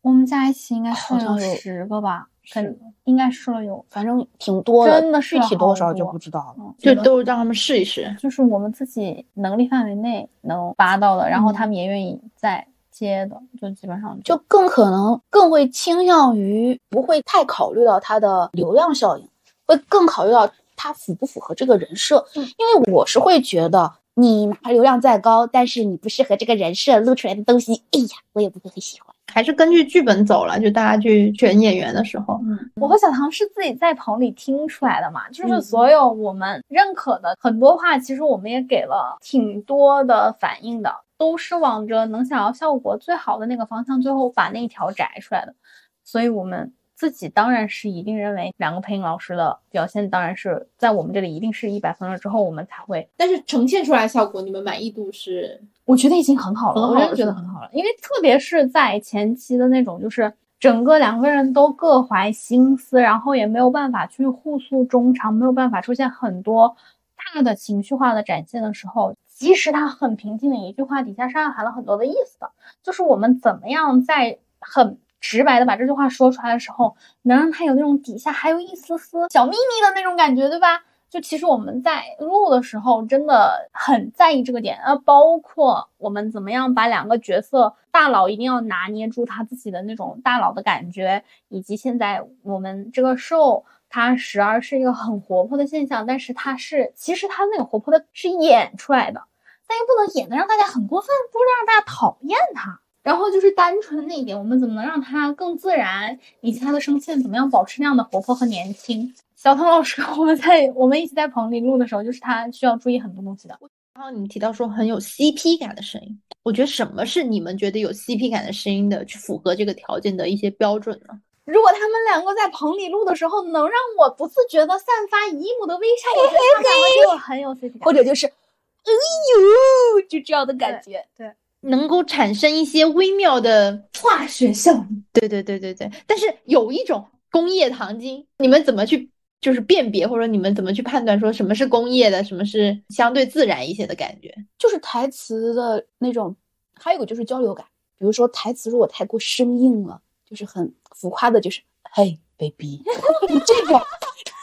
我们加一起应该好像有十个吧，肯应该试了有，反正挺多的，真的具体多少就不知道了。就都让他们试一试，就是我们自己能力范围内能拔到的，然后他们也愿意再接的，就基本上就更可能更会倾向于不会太考虑到它的流量效应，会更考虑到它符不符合这个人设。因为我是会觉得，你哪怕流量再高，但是你不适合这个人设，露出来的东西，哎呀，我也不会很喜欢。还是根据剧本走了，就大家去选演员的时候，嗯，我和小唐是自己在棚里听出来的嘛，就是嗯所有我们认可的很多话，其实我们也给了挺多的反应的，都是往着能想要效果最好的那个方向，最后把那一条摘出来的。所以我们自己当然是一定认为两个配音老师的表现，当然是在我们这里一定是一百分了之后，我们才会。但是呈现出来效果，你们满意度是？我觉得已经很好了，我真的觉得很好了，因为特别是在前期的那种，就是整个两个人都各怀心思，然后也没有办法去互诉衷肠，没有办法出现很多大的情绪化的展现的时候，即使他很平静的一句话底下是暗含了很多的意思的，就是我们怎么样在很直白的把这句话说出来的时候，能让他有那种底下还有一丝丝小秘密的那种感觉，对吧？就其实我们在录的时候真的很在意这个点，呃，包括我们怎么样把两个角色大佬一定要拿捏住他自己的那种大佬的感觉，以及现在我们这个 show 它时而是一个很活泼的现象，但是它是其实它那个活泼的是演出来的，但又不能演的让大家很过分，不能让大家讨厌他。然后就是单纯的那一点，我们怎么能让他更自然，以及他的声线怎么样保持那样的活泼和年轻？小唐老师，我们在我们一起在棚里录的时候，就是他需要注意很多东西的。然后你们提到说很有 CP 感的声音，我觉得什么是你们觉得有 CP 感的声音的，去符合这个条件的一些标准呢？如果他们两个在棚里录的时候，能让我不自觉的散发姨母的微笑，我觉得他们两个就很有 CP 感，或者就是，哎呦，就这样的感觉。对，能够产生一些微妙的化学效应。对对对对对，但是有一种工业糖精，你们怎么去就是辨别，或者你们怎么去判断说什么是工业的，什么是相对自然一些的感觉？就是台词的那种，还有一个就是交流感。比如说台词如果太过生硬了，就是很浮夸的，就是嘿，baby，这种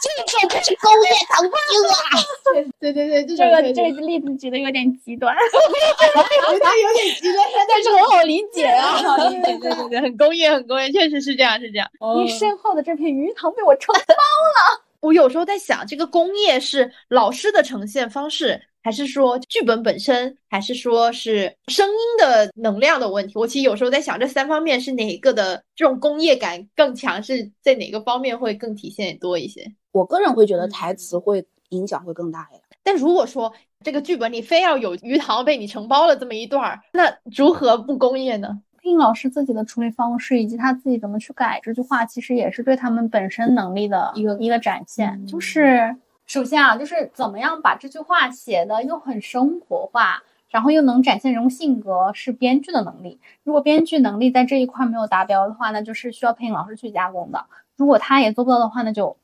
这种就是工业糖精啊！对对对，这个这个例子举的有点极端，有点有点极端，但是很好理解啊。对对对对对，很工业，很工业，确实是这样，是这样。你身后的这片鱼塘被我承包了。我有时候在想，这个工业是老师的呈现方式，还是说剧本本身，还是说是声音的能量的问题？我其实有时候在想，这三方面是哪一个的这种工业感更强，是在哪个方面会更体现多一些？我个人会觉得台词会影响会更大一点。但如果说这个剧本里非要有鱼塘被你承包了这么一段儿，那如何不工业呢？配音老师自己的处理方式，以及他自己怎么去改这句话，其实也是对他们本身能力的一个一个展现。就是首先啊，就是怎么样把这句话写的又很生活化，然后又能展现人物性格，是编剧的能力。如果编剧能力在这一块没有达标的话，那就是需要配音老师去加工的。如果他也做不到的话，那就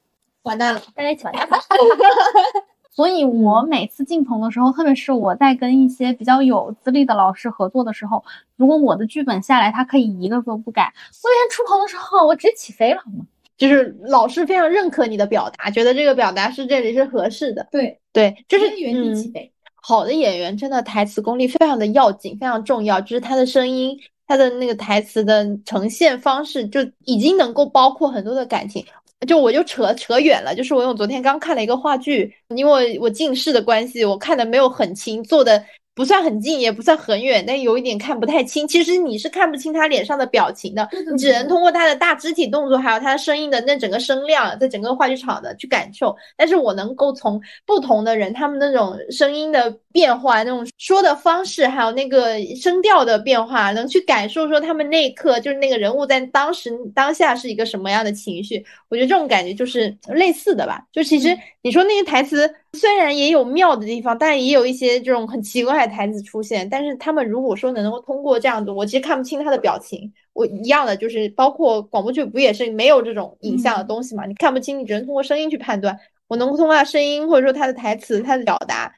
完蛋了，大家一起完蛋吧。所以，我每次进棚的时候，特别是我在跟一些比较有资历的老师合作的时候，如果我的剧本下来，他可以一个字都不改，我一出棚的时候，我直接起飞了，好吗？就是老师非常认可你的表达，觉得这个表达是这里是合适的。对对，就是原地起飞。好的演员真的台词功力非常的要紧，非常重要，就是他的声音，他的那个台词的呈现方式，就已经能够包括很多的感情。就我就扯扯远了，就是我用昨天刚看了一个话剧，因为我近视的关系，我看的没有很清，做的不算很近，也不算很远，但有一点看不太清。其实你是看不清他脸上的表情的，你只能通过他的大肢体动作，还有他的声音的那整个声量，在整个话剧场的去感受。但是我能够从不同的人他们那种声音的变化，那种说的方式，还有那个声调的变化，能去感受说他们那一刻就是那个人物在当时当下是一个什么样的情绪。我觉得这种感觉就是类似的吧。就其实你说那些台词虽然也有妙的地方，但也有一些这种很奇怪的台词出现。但是他们如果说能够通过这样子，我其实看不清他的表情。我一样的就是包括广播剧不也是没有这种影像的东西嘛？你看不清，你只能通过声音去判断。我能够通过他声音或者说他的台词、他的表达。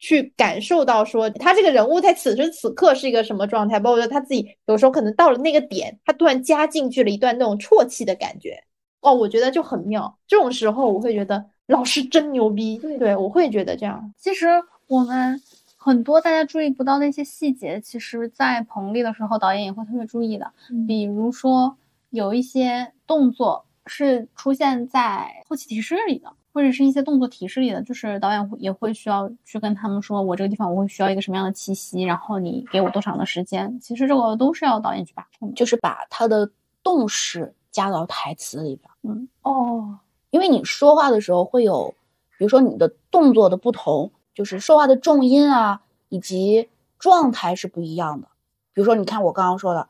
去感受到说他这个人物在此时此刻是一个什么状态，包括说他自己有时候可能到了那个点，他突然加进去了一段那种啜泣的感觉，哦，我觉得就很妙。这种时候我会觉得老师真牛逼，对我会觉得这样。其实我们很多大家注意不到的一些细节，其实在棚里的时候，导演也会特别注意的。比如说有一些动作是出现在后期提示里的。或者是一些动作提示里的，就是导演也会需要去跟他们说，我这个地方我会需要一个什么样的气息，然后你给我多长的时间。其实这个都是要导演去把控的。就是把他的动势加到台词里边。嗯，哦，因为你说话的时候会有，比如说你的动作的不同，就是说话的重音啊，以及状态是不一样的。比如说，你看我刚刚说的，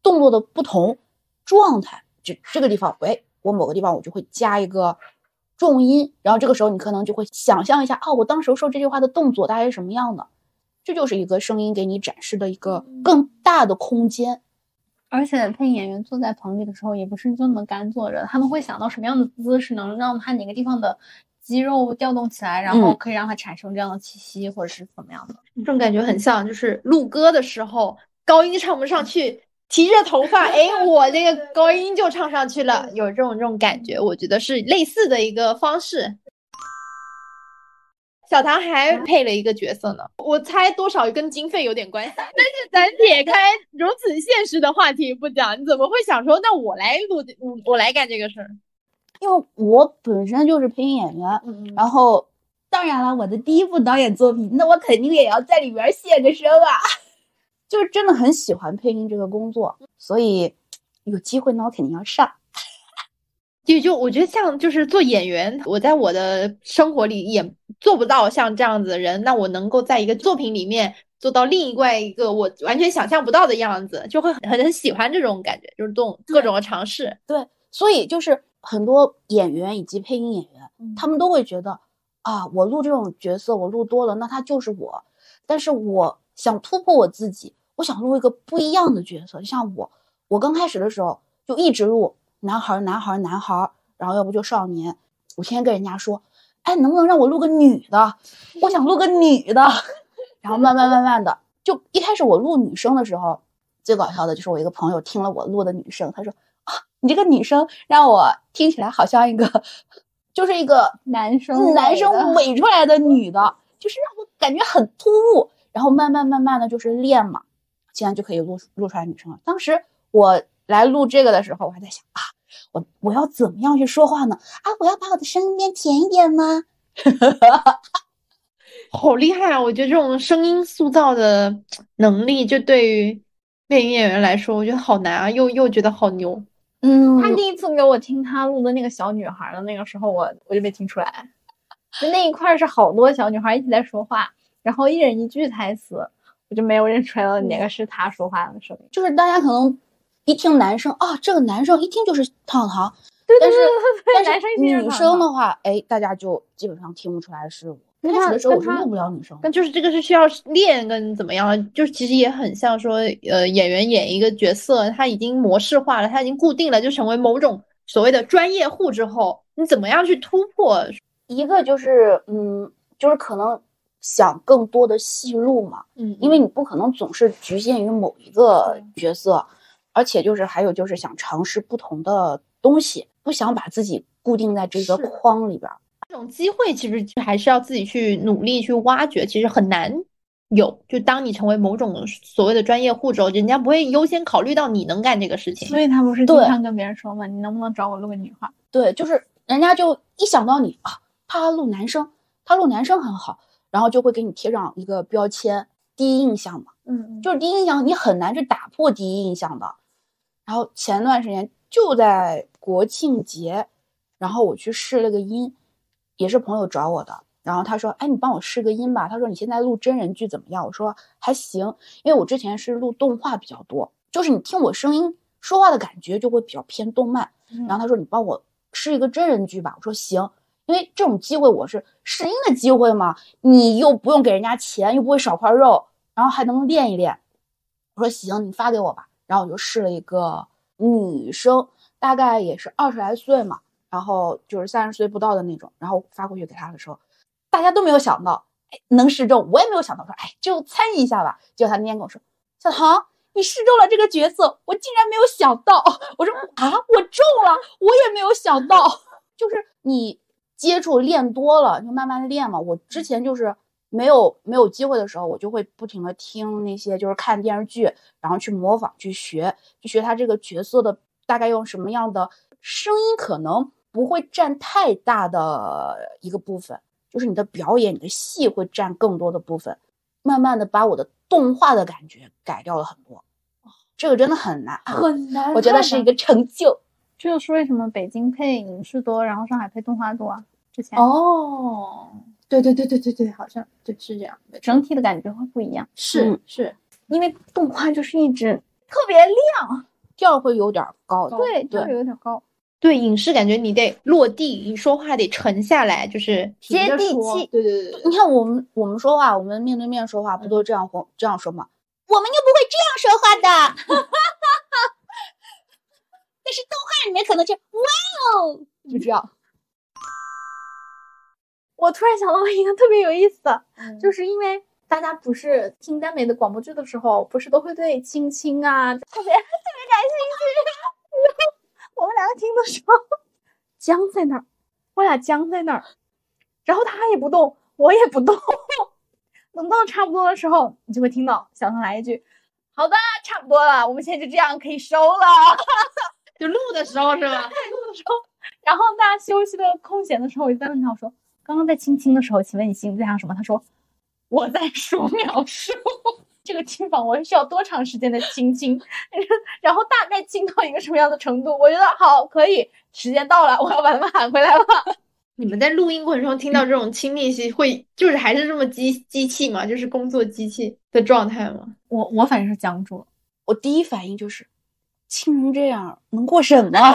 动作的不同，状态，就这个地方，哎，我某个地方我就会加一个重音，然后这个时候你可能就会想象一下，哦，我当时说这句话的动作大概是什么样的，这就是一个声音给你展示的一个更大的空间。而且配音演员坐在棚里的时候，也不是就那么干坐着，他们会想到什么样的姿势能让他哪个地方的肌肉调动起来，然后可以让他产生这样的气息，或者是怎么样的。这种感觉很像，就是录歌的时候高音唱不上去，提着头发，哎，我这个高音就唱上去了，有这种这种感觉，我觉得是类似的一个方式。小唐还配了一个角色呢，我猜多少跟经费有点关系。但是咱撇开如此现实的话题不讲，你怎么会想说那我来录，我来干这个事儿？因为我本身就是配音演员，然后当然了，我的第一部导演作品，那我肯定也要在里边献个身啊。就是真的很喜欢配音这个工作，所以有机会呢，我肯定要上。就就我觉得像就是做演员，我在我的生活里也做不到像这样子的人。那我能够在一个作品里面做到另外一个我完全想象不到的样子，就会很很喜欢这种感觉，就是这种各种的尝试。对，所以就是很多演员以及配音演员，他们都会觉得啊，我录这种角色，我录多了，那他就是我。但是我想突破我自己，我想录一个不一样的角色。像我，我刚开始的时候就一直录。男孩，男孩，男孩，然后要不就少年。我天天跟人家说，哎，能不能让我录个女的？我想录个女的。然后慢慢慢慢的，就一开始我录女生的时候，最搞笑的就是我一个朋友听了我录的女生，他说啊，你这个女生让我听起来好像一个，就是一个男生男生伪出来的女的，就是让我感觉很突兀。然后慢慢慢慢的就是练嘛，现在就可以录录出来女生了。当时我。来录这个的时候，我还在想啊，我我要怎么样去说话呢？啊，我要把我的声音变甜一点吗？好厉害啊！我觉得这种声音塑造的能力，就对于配音演员来说，我觉得好难啊，又又觉得好牛。嗯，他第一次给我听他录的那个小女孩的那个时候，我我就没听出来，就那一块是好多小女孩一起在说话，然后一人一句台词，我就没有认出来了哪个是他说话的声音，就是大家可能。一听男生啊，这个男生一听就是糖糖，对对对对，但是女生的话，哎，大家就基本上听不出来是我。开始的时候我是用不了女生，但就是这个是需要练跟怎么样，就是其实也很像说，呃，演员演一个角色，他已经模式化了，他已经固定了，就成为某种所谓的专业户之后，你怎么样去突破？一个就是，嗯，就是可能想更多的戏路嘛，嗯，因为你不可能总是局限于某一个角色。而且就是还有就是想尝试不同的东西，不想把自己固定在这个框里边。这种机会其实还是要自己去努力去挖掘，其实很难有。就当你成为某种所谓的专业户之后，人家不会优先考虑到你能干这个事情。所以他不是经常跟别人说嘛？你能不能找我录个女话？对，就是人家就一想到你啊，他录男生，他录男生很好，然后就会给你贴上一个标签，第一印象嘛。嗯，就是第一印象，你很难去打破第一印象的。然后前段时间就在国庆节，然后我去试了个音，也是朋友找我的。然后他说：“哎，你帮我试个音吧。”他说：“你现在录真人剧怎么样？”我说：“还行，因为我之前是录动画比较多，就是你听我声音说话的感觉就会比较偏动漫。”然后他说：“你帮我试一个真人剧吧。”我说：“行，因为这种机会我是试音的机会嘛，你又不用给人家钱，又不会少块肉，然后还能练一练。”我说：“行，你发给我吧。”然后我就试了一个女生，大概也是二十来岁嘛，然后就是三十岁不到的那种。然后发过去给他的时候，大家都没有想到，哎，能试中，我也没有想到，说，哎，就参与一下吧。结果他那天跟我说，小唐，你试中了这个角色，我竟然没有想到。我说啊，我中了，我也没有想到。就是你接触练多了，就慢慢练嘛。我之前就是。没有没有机会的时候，我就会不停的听那些，就是看电视剧，然后去模仿，去学，去学他这个角色的大概用什么样的声音，可能不会占太大的一个部分，就是你的表演、你的戏会占更多的部分，慢慢的把我的动画的感觉改掉了很多。这个真的很难，很难，我觉得是一个成就。这就是为什么北京配影视多，然后上海配动画多啊。之前哦，对对对对对对，好像对是这样，整体的感觉会不一样。是是，因为动画就是一直特别亮，调会有点高。对，调有点高。对影视感觉你得落地，你说话得沉下来，就是接地气。对对对，你看我们我们说话，我们面对面说话不都这样说这样说吗？我们又不会这样说话的。但是动画里面可能就哇哦，就这样。我突然想到了一个特别有意思的，就是因为大家不是听耽美的广播剧的时候，不是都会对青青啊特别 特别感兴趣。然后我们两个听的时候，僵在那儿，我俩僵在那儿，然后他也不动，我也不动。等到差不多的时候，你就会听到小唐来一句：“好的，差不多了，我们现在就这样可以收了。”就录的时候是吧？录的时候，然后大家休息的空闲的时候，我就在问他，我说：“刚刚在亲亲的时候，请问你心里在想什么？”他说：“我在数秒数，这个亲访我需要多长时间的亲亲，然后大概亲到一个什么样的程度？我觉得好，可以，时间到了，我要把他们喊回来了。”你们在录音过程中听到这种亲密戏，会就是还是这么机机器吗？就是工作机器的状态吗？我我反正是僵住了，我第一反应就是亲成这样能过审吗？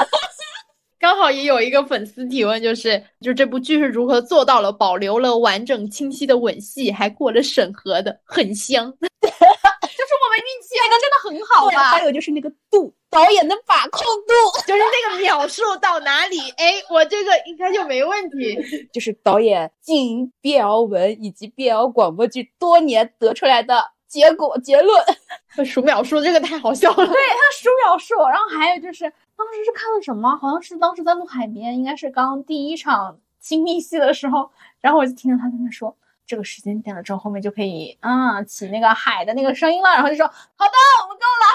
刚好也有一个粉丝提问，就是就这部剧是如何做到了保留了完整清晰的吻戏，还过了审核的，很香。就是我们运气那个真的很好吧？还有就是那个度，导演的把控度，就是那个秒数到哪里，哎，我这个应该就没问题。就是导演经营 BL 文以及 BL 广播剧多年得出来的结果结论。数秒数这个太好笑了。对他数秒数，然后还有就是当时是看了什么？好像是当时在录海边，应该是刚第一场亲密戏的时候，然后我就听到他在那说。这个时间点了之后，后面就可以啊起那个海的那个声音了，然后就说好的，我们够了。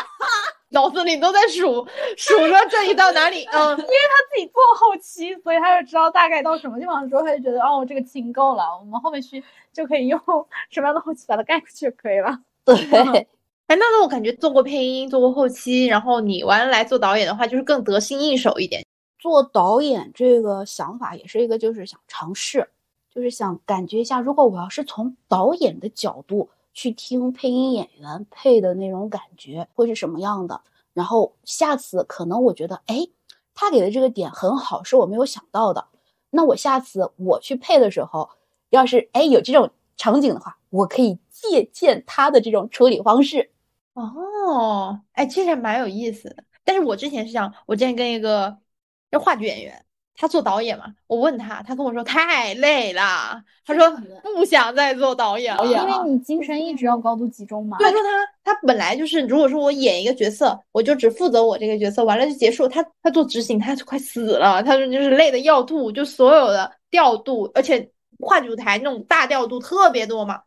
脑子里都在数数着这里到哪里，嗯，因为他自己做后期，所以他就知道大概到什么地方的时候，他就觉得哦，这个亲够了，我们后面去就可以用什么样的后期把它盖过去就可以了。对，哎，那那我感觉做过配音，做过后期，然后你完了来做导演的话，就是更得心应手一点。做导演这个想法也是一个，就是想尝试。就是想感觉一下，如果我要是从导演的角度去听配音演员配的那种感觉会是什么样的。然后下次可能我觉得，哎，他给的这个点很好，是我没有想到的。那我下次我去配的时候，要是哎有这种场景的话，我可以借鉴他的这种处理方式。哦，哎，其实还蛮有意思的。但是我之前是想，我之前跟一个这话剧演员。他做导演嘛？我问他，他跟我说太累了。他说不想再做导演了，因为你精神一直要高度集中嘛。对，说他他本来就是，如果说我演一个角色，我就只负责我这个角色，完了就结束。他他做执行，他就快死了。他说就是累的要吐，就所有的调度，而且话剧舞台那种大调度特别多嘛，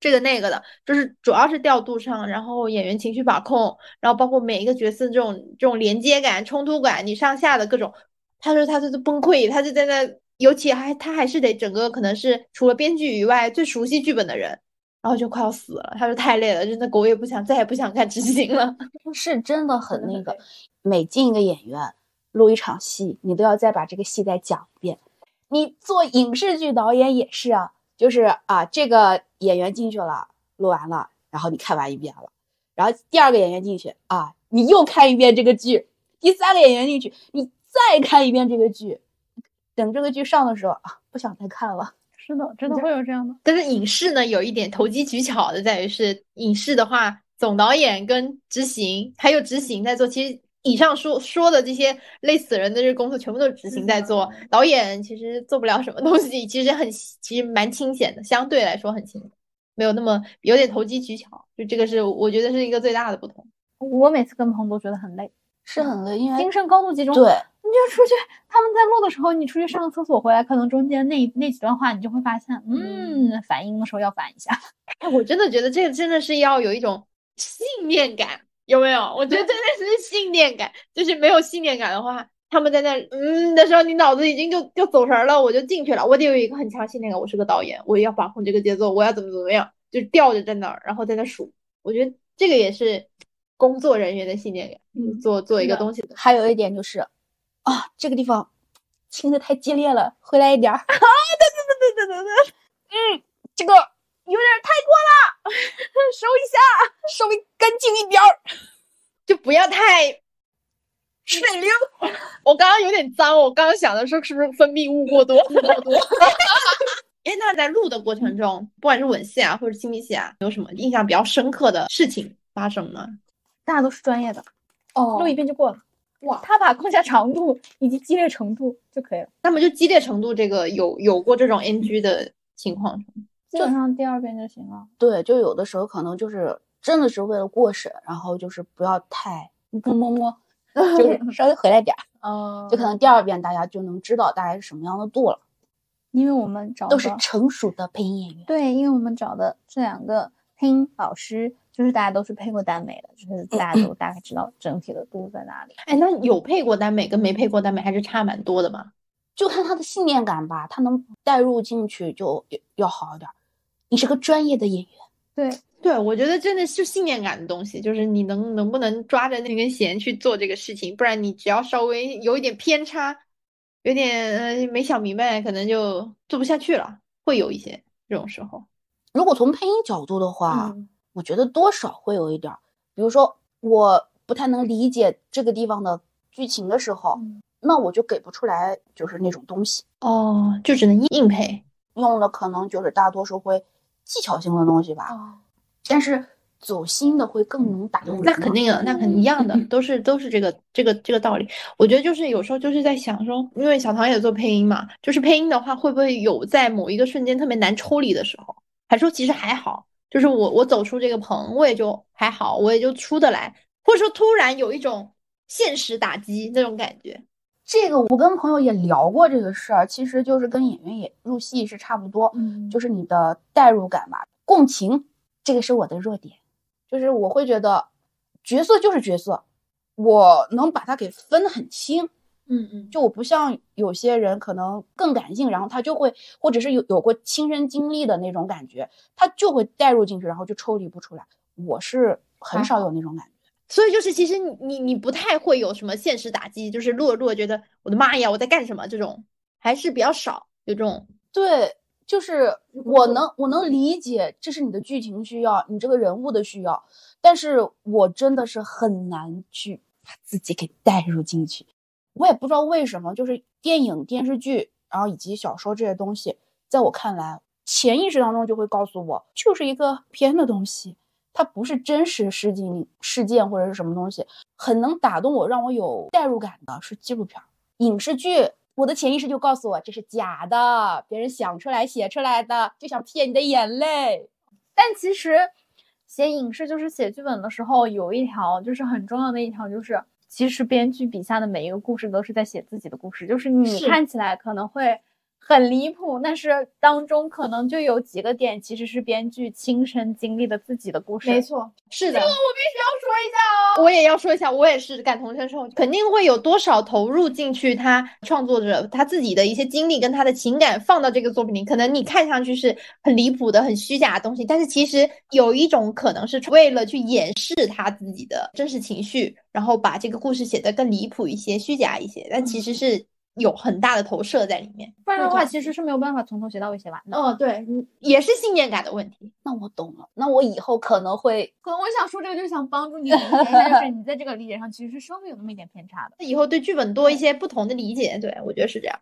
这个那个的，就是主要是调度上，然后演员情绪把控，然后包括每一个角色这种这种连接感、冲突感，你上下的各种。他说他就是崩溃，他就在那，尤其还他还是得整个可能是除了编剧以外最熟悉剧本的人，然后就快要死了。他说太累了，真的狗也不想再也不想看执行了。是真的很那个，每进一个演员录一场戏，你都要再把这个戏再讲一遍。你做影视剧导演也是啊，就是啊，这个演员进去了，录完了，然后你看完一遍了，然后第二个演员进去啊，你又看一遍这个剧，第三个演员进去，你。再看一遍这个剧，等这个剧上的时候啊，不想再看了。是的，真的会有这样的。但是影视呢，有一点投机取巧的，在于是影视的话，总导演跟执行还有执行在做。其实以上说说的这些累死人的这工作，全部都是执行在做。导演其实做不了什么东西，其实很其实蛮清闲的，相对来说很清，没有那么有点投机取巧。就这个是我觉得是一个最大的不同。我每次跟朋友都觉得很累，是很累，因为精神高度集中。对。你就出去，他们在录的时候，你出去上个厕所回来，可能中间那那几段话，你就会发现，嗯，反应的时候要反一下。哎，我真的觉得这个真的是要有一种信念感，有没有？我觉得真的是信念感，就是没有信念感的话，他们在那嗯的时候，你脑子已经就就走神了，我就进去了。我得有一个很强信念感，我是个导演，我要把控这个节奏，我要怎么怎么样，就吊着在那儿，然后在那数。我觉得这个也是工作人员的信念感，嗯、做做一个东西。还有一点就是，啊，这个地方亲的太激烈了，回来一点儿。啊，对对对对对对，嗯，这个有点太过了，收一下，稍微干净一点儿，就不要太。水灵，我刚刚有点脏，我刚刚想的是是不是分泌物过多？过多。哎，那在录的过程中，不管是吻戏啊，或者亲密戏啊，有什么印象比较深刻的事情发生吗？大家都是专业的，哦，录一遍就过了。哇，他把控下长度以及激烈程度就可以了。那么就激烈程度这个有有过这种 NG 的情况，基本上第二遍就行了。对，就有的时候可能就是真的是为了过审，然后就是不要太摸摸摸。就是 稍微回来点儿，嗯，就可能第二遍大家就能知道大概是什么样的度了。因为我们找都是成熟的配音演员，对，因为我们找的这两个配音老师，就是大家都是配过耽美的，就是大家都大概知道整体的度在哪里。哎，那有配过耽美跟没配过耽美还是差蛮多的嘛？就看他的信念感吧，他能带入进去就要好一点。你是个专业的演员，对。对，我觉得真的是信念感的东西，就是你能能不能抓着那根弦去做这个事情，不然你只要稍微有一点偏差，有点呃没想明白，可能就做不下去了，会有一些这种时候。如果从配音角度的话，嗯、我觉得多少会有一点，比如说我不太能理解这个地方的剧情的时候，嗯、那我就给不出来就是那种东西哦，就只能硬配，用的可能就是大多数会技巧性的东西吧。哦但是走心的会更能打动人。那肯定的，那肯定一样的，都是都是这个这个这个道理。我觉得就是有时候就是在想说，因为小唐也做配音嘛，就是配音的话，会不会有在某一个瞬间特别难抽离的时候？还说其实还好，就是我我走出这个棚，我也就还好，我也就出得来，或者说突然有一种现实打击那种感觉。这个我跟朋友也聊过这个事儿，其实就是跟演员也入戏是差不多，嗯，就是你的代入感吧，共情。这个是我的弱点，就是我会觉得角色就是角色，我能把它给分得很清。嗯嗯，就我不像有些人可能更感性，然后他就会，或者是有有过亲身经历的那种感觉，他就会带入进去，然后就抽离不出来。我是很少有那种感觉，所以就是其实你你你不太会有什么现实打击，就是落落觉得我的妈呀我在干什么这种还是比较少有这种对。就是我能我能理解这是你的剧情需要，你这个人物的需要，但是我真的是很难去把自己给带入进去。我也不知道为什么，就是电影、电视剧，然后以及小说这些东西，在我看来，潜意识当中就会告诉我，就是一个偏的东西，它不是真实事情事件或者是什么东西。很能打动我，让我有代入感的是纪录片、影视剧。我的潜意识就告诉我这是假的，别人想出来写出来的，就想骗你的眼泪。但其实写影视就是写剧本的时候，有一条就是很重要的一条，就是其实编剧笔下的每一个故事都是在写自己的故事，就是你看起来可能会很离谱，但是当中可能就有几个点其实是编剧亲身经历的自己的故事。没错，是的。这个我必须要说一下哦。我也要说一下，我也是感同身受，肯定会有多少投入进去，他创作者他自己的一些经历跟他的情感放到这个作品里，可能你看上去是很离谱的、很虚假的东西，但是其实有一种可能是为了去掩饰他自己的真实情绪，然后把这个故事写得更离谱一些、虚假一些，但其实是有很大的投射在里面。不然的话，其实是没有办法从头写到尾写完的。哦，对，也是信念感的问题。那我懂了，那我以后可能会，可能我想说这个就是想帮助你理解，但是你在这个理解上其实是稍微有那么一点偏差的。那以后对剧本多一些不同的理解，对我觉得是这样。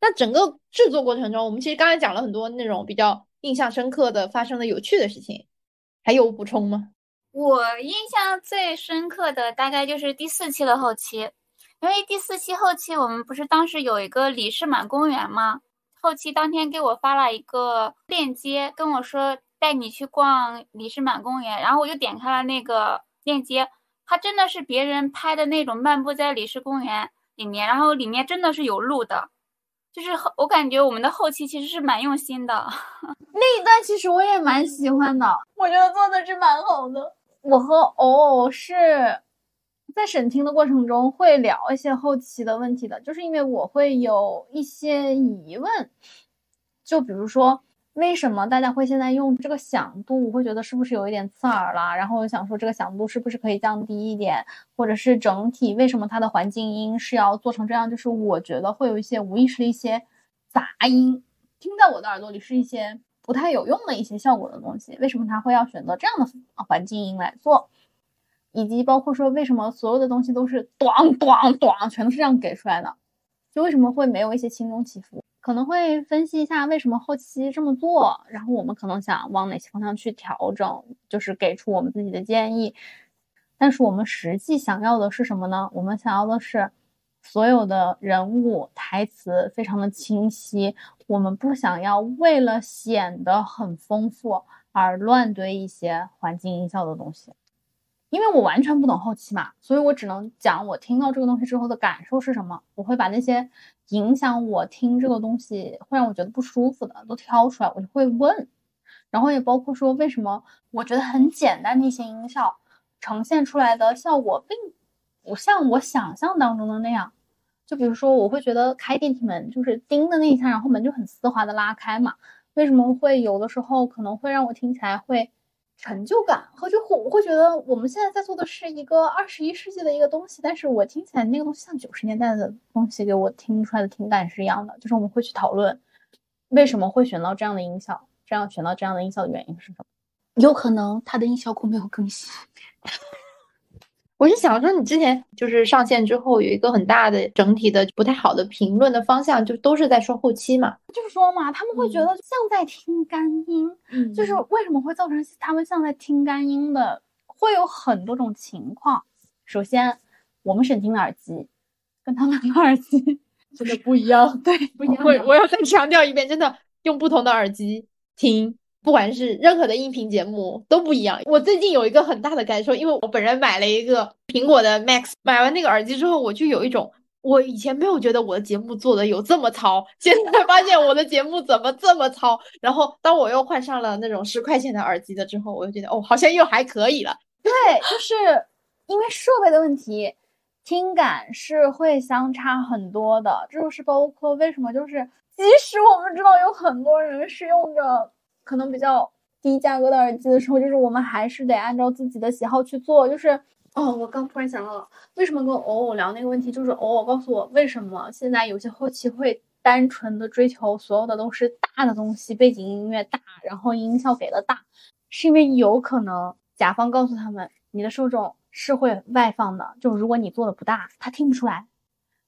那整个制作过程中，我们其实刚才讲了很多那种比较印象深刻的、发生的有趣的事情，还有补充吗？我印象最深刻的大概就是第四期的后期，因为第四期后期我们不是当时有一个李士满公园吗？后期当天给我发了一个链接，跟我说带你去逛李士满公园，然后我就点开了那个链接，它真的是别人拍的那种漫步在李氏公园里面，然后里面真的是有路的，就是我感觉我们的后期其实是蛮用心的。那一段其实我也蛮喜欢的，我觉得做的是蛮好的。我和偶偶是在审听的过程中会聊一些后期的问题的，就是因为我会有一些疑问，就比如说为什么大家会现在用这个响度，我会觉得是不是有一点刺耳啦？然后我想说这个响度是不是可以降低一点，或者是整体为什么它的环境音是要做成这样？就是我觉得会有一些无意识的一些杂音，听在我的耳朵里是一些不太有用的一些效果的东西。为什么他会要选择这样的环境音来做？以及包括说为什么所有的东西都是咣咣咣，全都是这样给出来的？就为什么会没有一些轻重起伏？可能会分析一下为什么后期这么做，然后我们可能想往哪些方向去调整，就是给出我们自己的建议。但是我们实际想要的是什么呢？我们想要的是所有的人物台词非常的清晰，我们不想要为了显得很丰富而乱堆一些环境音效的东西。因为我完全不懂后期嘛，所以我只能讲我听到这个东西之后的感受是什么。我会把那些影响我听这个东西会让我觉得不舒服的都挑出来，我就会问。然后也包括说为什么我觉得很简单的一些音效呈现出来的效果并不像我想象当中的那样。就比如说，我会觉得开电梯门就是叮的那一下，然后门就很丝滑的拉开嘛。为什么会有的时候可能会让我听起来会？成就感和就我会觉得我们现在在做的是一个二十一世纪的一个东西，但是我听起来那个东西像九十年代的东西，给我听出来的听感是一样的。就是我们会去讨论为什么会选到这样的音效，这样选到这样的音效的原因是什么？有可能他的音效库没有更新。我是想说，你之前就是上线之后有一个很大的整体的不太好的评论的方向，就都是在说后期嘛，就是说嘛，他们会觉得像在听干音，嗯，就是为什么会造成他们像在听干音的，会有很多种情况。首先，我们审听的耳机跟他们的耳机 真的不一样，对，不一样。我我要再强调一遍，真的用不同的耳机听。不管是任何的音频节目都不一样。我最近有一个很大的感受，因为我本人买了一个苹果的 Max，买完那个耳机之后，我就有一种我以前没有觉得我的节目做的有这么糙，现在发现我的节目怎么这么糙。然后当我又换上了那种十块钱的耳机的之后，我就觉得哦，好像又还可以了。对，就是因为设备的问题，听感是会相差很多的。这就是包括为什么就是即使我们知道有很多人是用着。可能比较低价格的耳机的时候，就是我们还是得按照自己的喜好去做。就是哦，我刚突然想到了，为什么跟偶偶聊那个问题？就是偶偶告诉我，为什么现在有些后期会单纯的追求所有的都是大的东西，背景音乐大，然后音效给的大，是因为有可能甲方告诉他们，你的受众是会外放的，就如果你做的不大，他听不出来，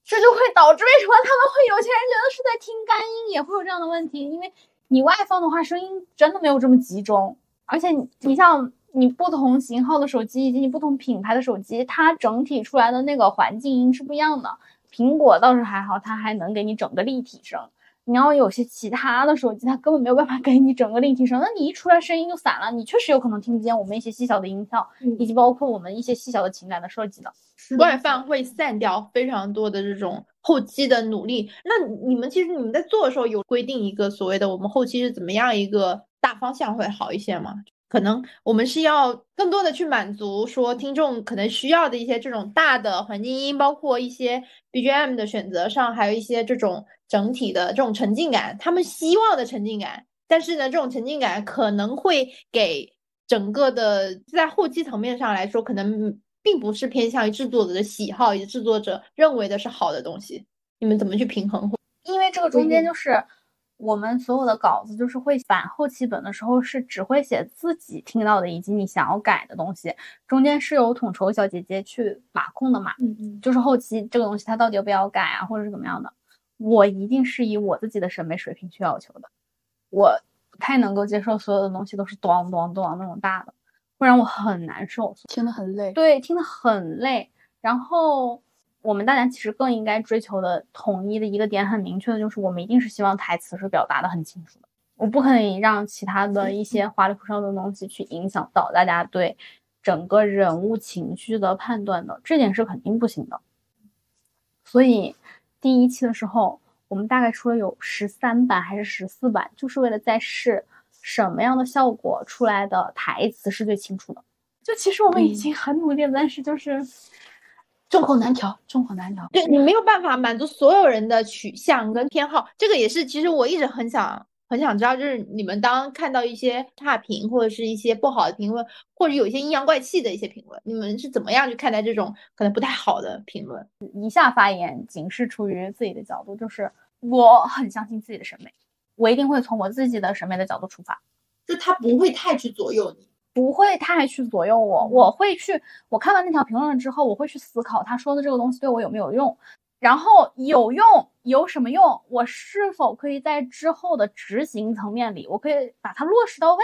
这就会导致为什么他们会有些人觉得是在听干音，也会有这样的问题，因为。你外放的话，声音真的没有这么集中，而且你你像你不同型号的手机以及你不同品牌的手机，它整体出来的那个环境音是不一样的。苹果倒是还好，它还能给你整个立体声。你要有些其他的手机，它根本没有办法给你整个立体声，那你一出来声音就散了，你确实有可能听不见我们一些细小的音效，以及包括我们一些细小的情感的设计的。外放会散掉非常多的这种后期的努力。那你们其实你们在做的时候有规定一个所谓的我们后期是怎么样一个大方向会好一些吗？可能我们是要更多的去满足说听众可能需要的一些这种大的环境音，包括一些 BGM 的选择上，还有一些这种整体的这种沉浸感，他们希望的沉浸感。但是呢，这种沉浸感可能会给整个的在后期层面上来说，可能并不是偏向于制作者的喜好以及制作者认为的是好的东西。你们怎么去平衡？因为这个中间就是。我们所有的稿子就是会反后期本的时候是只会写自己听到的以及你想要改的东西，中间是有统筹小姐姐去把控的嘛。嗯嗯，就是后期这个东西它到底要不要改啊，或者是怎么样的，我一定是以我自己的审美水平去要求的。我不太能够接受所有的东西都是咚咚咚那种大的，会让我很难受，听得很累。对，听得很累，然后。我们大家其实更应该追求的统一的一个点很明确的就是，我们一定是希望台词是表达的很清楚的。我不可以让其他的一些花里胡哨的东西去影响到大家对整个人物情绪的判断的，这点是肯定不行的。所以第一期的时候，我们大概出了有十三版还是十四版，就是为了在试什么样的效果出来的台词是最清楚的。就其实我们已经很努力了，但是就是。众口难调，众口难调。对你没有办法满足所有人的取向跟偏好，这个也是其实我一直很想很想知道，就是你们当看到一些差评或者是一些不好的评论，或者有一些阴阳怪气的一些评论，你们是怎么样去看待这种可能不太好的评论？以下发言仅是出于自己的角度，就是我很相信自己的审美，我一定会从我自己的审美的角度出发，就他不会太去左右你。不会太去左右我，我会去，我看完那条评论之后，我会去思考他说的这个东西对我有没有用，然后有用有什么用，我是否可以在之后的执行层面里，我可以把它落实到位。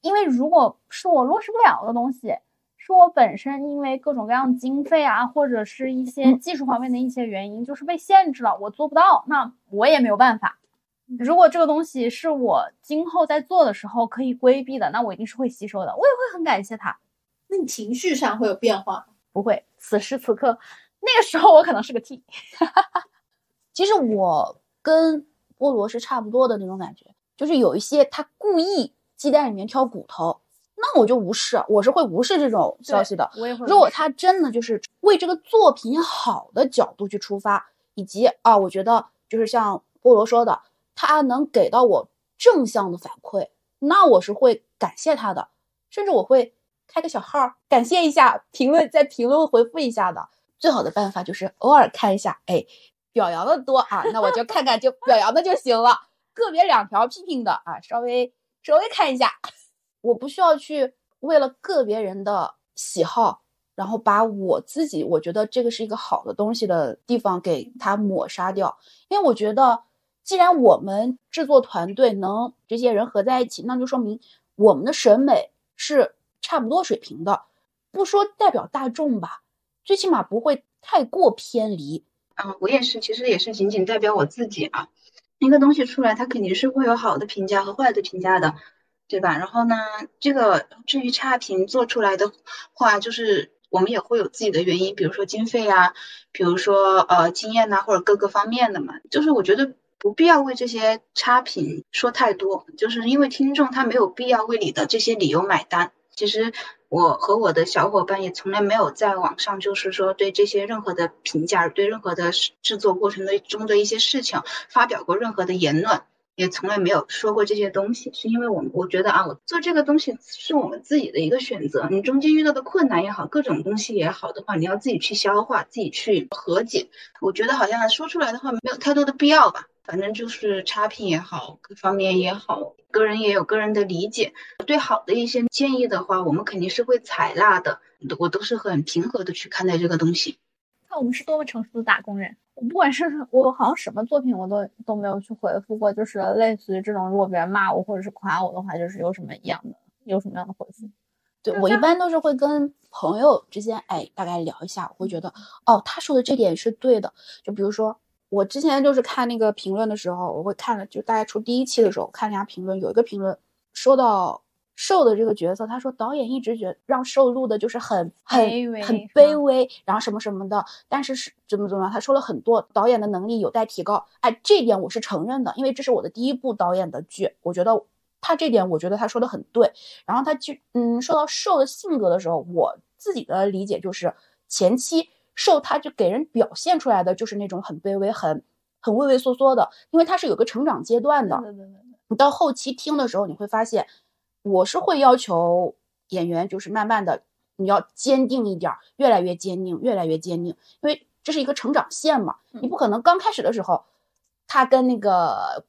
因为如果是我落实不了的东西，是我本身因为各种各样经费啊，或者是一些技术方面的一些原因，就是被限制了，我做不到，那我也没有办法。如果这个东西是我今后在做的时候可以规避的，那我一定是会吸收的，我也会很感谢他。那你情绪上会有变化？不会，此时此刻，那个时候我可能是个 T。其实我跟菠萝是差不多的那种感觉，就是有一些他故意鸡蛋里面挑骨头，那我就无视，我是会无视这种消息的。我也会。如果他真的就是为这个作品好的角度去出发，以及啊，我觉得就是像菠萝说的。他能给到我正向的反馈，那我是会感谢他的，甚至我会开个小号感谢一下评论，在评论回复一下的。最好的办法就是偶尔看一下，哎，表扬的多啊，那我就看看就表扬的就行了。个别两条批评的啊，稍微稍微看一下，我不需要去为了个别人的喜好，然后把我自己我觉得这个是一个好的东西的地方给它抹杀掉，因为我觉得。既然我们制作团队能这些人合在一起，那就说明我们的审美是差不多水平的，不说代表大众吧，最起码不会太过偏离。嗯，我也是，其实也是仅仅代表我自己啊。一个东西出来，它肯定是会有好的评价和坏的评价的，对吧？然后呢，这个至于差评做出来的话，就是我们也会有自己的原因，比如说经费啊，比如说呃经验呐，或者各个方面的嘛。就是我觉得。不必要为这些差评说太多，就是因为听众他没有必要为你的这些理由买单。其实我和我的小伙伴也从来没有在网上就是说对这些任何的评价，对任何的制作过程的中的一些事情发表过任何的言论，也从来没有说过这些东西。是因为我我觉得啊，我做这个东西是我们自己的一个选择。你中间遇到的困难也好，各种东西也好的话，你要自己去消化，自己去和解。我觉得好像说出来的话没有太多的必要吧。反正就是差评也好，各方面也好，个人也有个人的理解。对好的一些建议的话，我们肯定是会采纳的。我都是很平和的去看待这个东西。看我们是多么成熟的打工人。我不管是我好像什么作品，我都都没有去回复过，就是类似于这种，如果别人骂我或者是夸我的话，就是有什么一样的，有什么样的回复？对我一般都是会跟朋友之间，哎，大概聊一下，我会觉得，哦，他说的这点是对的。就比如说。我之前就是看那个评论的时候，我会看了，就大概出第一期的时候看人家评论，有一个评论说到瘦的这个角色，他说导演一直觉让瘦录的就是很很很卑微，然后什么什么的，但是是怎么怎么样，他说了很多导演的能力有待提高，哎，这点我是承认的，因为这是我的第一部导演的剧，我觉得他这点我觉得他说的很对，然后他就嗯说到瘦的性格的时候，我自己的理解就是前期。瘦，他就给人表现出来的就是那种很卑微、很很畏畏缩缩的，因为他是有个成长阶段的。你到后期听的时候，你会发现，我是会要求演员就是慢慢的，你要坚定一点，越来越坚定，越来越坚定，因为这是一个成长线嘛。你不可能刚开始的时候，他跟那个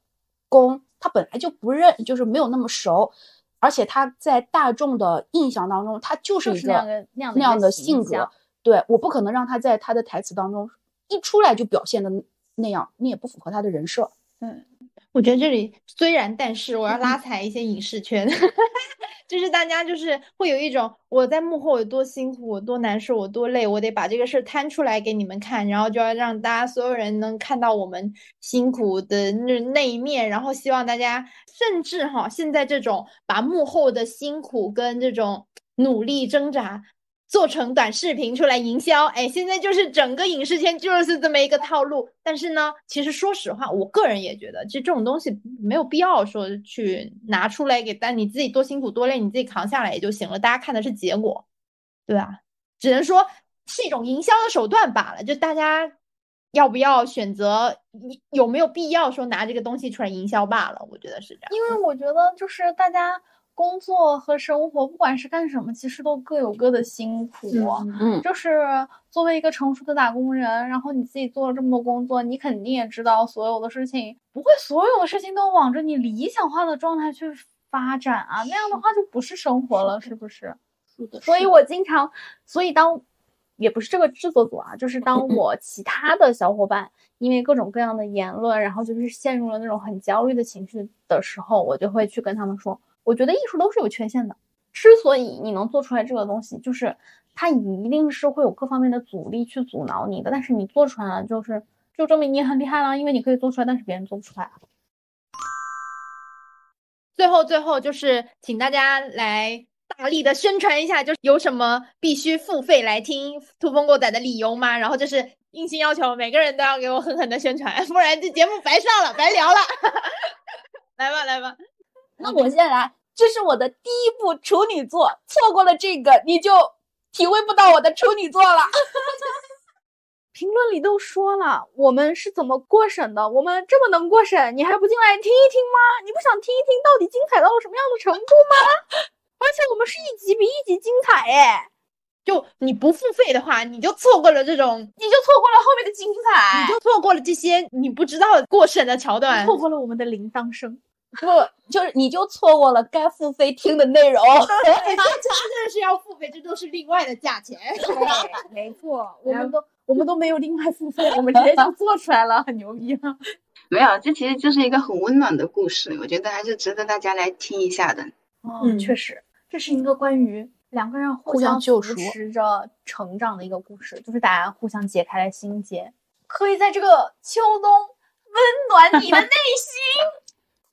公，他本来就不认，就是没有那么熟，而且他在大众的印象当中，他就是一个那样的性格。对，我不可能让他在他的台词当中一出来就表现的那样，你也不符合他的人设。嗯，我觉得这里虽然但是我要拉踩一些影视圈，就是大家就是会有一种我在幕后有多辛苦，我多难受，我多累，我得把这个事儿摊出来给你们看，然后就要让大家所有人能看到我们辛苦的那那一面，然后希望大家甚至哈现在这种把幕后的辛苦跟这种努力挣扎。做成短视频出来营销，哎，现在就是整个影视圈就是这么一个套路。但是呢，其实说实话，我个人也觉得，其实这种东西没有必要说去拿出来给，但你自己多辛苦多累，你自己扛下来也就行了。大家看的是结果，对吧？只能说是一种营销的手段罢了。就大家要不要选择，有没有必要说拿这个东西出来营销罢了？我觉得是这样。因为我觉得就是大家。工作和生活，不管是干什么，其实都各有各的辛苦。嗯，就是作为一个成熟的打工人，然后你自己做了这么多工作，你肯定也知道，所有的事情不会所有的事情都往着你理想化的状态去发展啊，那样的话就不是生活了，是不是？是的。所以我经常，所以当也不是这个制作组啊，就是当我其他的小伙伴因为各种各样的言论，然后就是陷入了那种很焦虑的情绪的时候，我就会去跟他们说。我觉得艺术都是有缺陷的，之所以你能做出来这个东西，就是它一定是会有各方面的阻力去阻挠你的。但是你做出来了，就是就证明你很厉害了，因为你可以做出来，但是别人做不出来。最后，最后就是请大家来大力的宣传一下，就是有什么必须付费来听《突风过载》的理由吗？然后就是硬性要求每个人都要给我狠狠的宣传，不然这节目白上了，白聊了。来吧，来吧，那我先来。这是我的第一部处女作，错过了这个你就体会不到我的处女作了。评论里都说了，我们是怎么过审的？我们这么能过审，你还不进来听一听吗？你不想听一听到底精彩到了什么样的程度吗？而且我们是一集比一集精彩哎！就你不付费的话，你就错过了这种，你就错过了后面的精彩，你就错过了这些你不知道过审的桥段，错过了我们的铃铛声。不，就是你就错过了该付费听的内容。这真的是要付费，这都是另外的价钱。对，没错，我们都我们都没有另外付费，我们直接就做出来了，很牛逼啊！没有，这其实就是一个很温暖的故事，我觉得还是值得大家来听一下的。嗯，确实，这是一个关于两个人互相扶持着成长的一个故事，就是大家互相解开了心结，可以在这个秋冬温暖你的内心。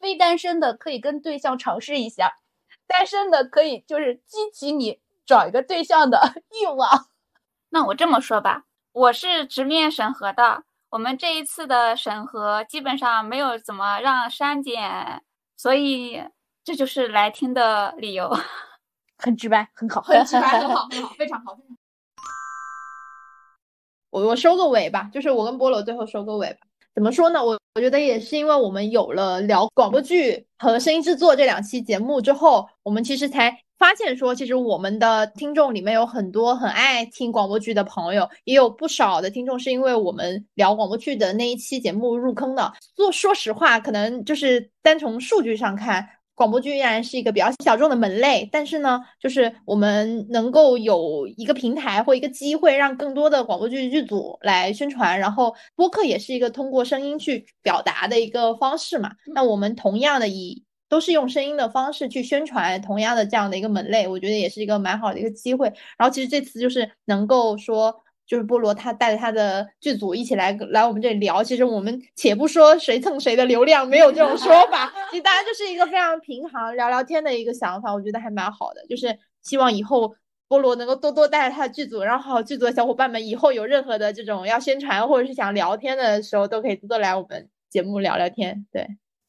非单身的可以跟对象尝试一下，单身的可以就是激起你找一个对象的 欲望。那我这么说吧，我是直面审核的，我们这一次的审核基本上没有怎么让删减，所以这就是来听的理由。很直白，很好，很直白，很好，很好，非常好。我我收个尾吧，就是我跟菠萝最后收个尾吧。怎么说呢？我我觉得也是因为我们有了聊广播剧和声音制作这两期节目之后，我们其实才发现说，其实我们的听众里面有很多很爱听广播剧的朋友，也有不少的听众是因为我们聊广播剧的那一期节目入坑的。说说实话，可能就是单从数据上看。广播剧依然是一个比较小众的门类，但是呢，就是我们能够有一个平台或一个机会，让更多的广播剧剧组来宣传，然后播客也是一个通过声音去表达的一个方式嘛。那我们同样的以都是用声音的方式去宣传同样的这样的一个门类，我觉得也是一个蛮好的一个机会。然后其实这次就是能够说。就是菠萝他带着他的剧组一起来来我们这里聊，其实我们且不说谁蹭谁的流量，没有这种说法，其实大家就是一个非常平常聊聊天的一个想法，我觉得还蛮好的。就是希望以后菠萝能够多多带着他的剧组，然后剧组的小伙伴们以后有任何的这种要宣传或者是想聊天的时候，都可以多多来我们节目聊聊天。对。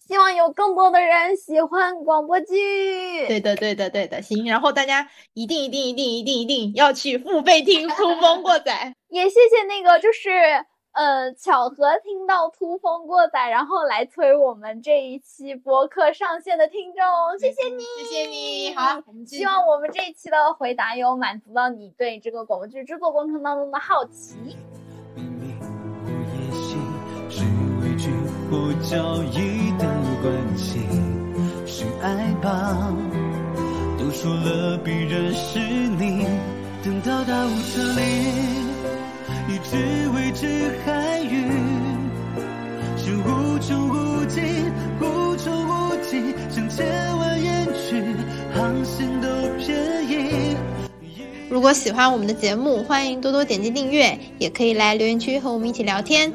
希望有更多的人喜欢广播剧。对的，对的，对的，行。然后大家一定、一定、一定、一定、一定要去付费听《突风过载》。也谢谢那个，就是呃，巧合听到《突风过载》，然后来催我们这一期播客上线的听众，谢谢你，谢谢你。好，希望我们这一期的回答有满足到你对这个广播剧制作过程当中的好奇。或交易的关系是爱吧？都说了必然是你，等到大雾撤离，一直未知海域是无穷无尽，无穷无尽，像千万雁去，航行都便宜。如果喜欢我们的节目，欢迎多多点击订阅，也可以来留言区和我们一起聊天。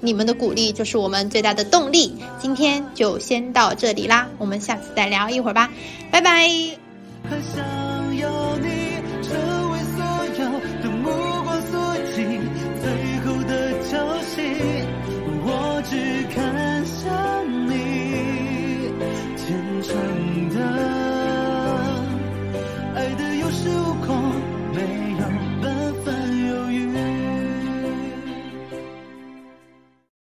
你们的鼓励就是我们最大的动力。今天就先到这里啦，我们下次再聊一会儿吧，拜拜。想有你。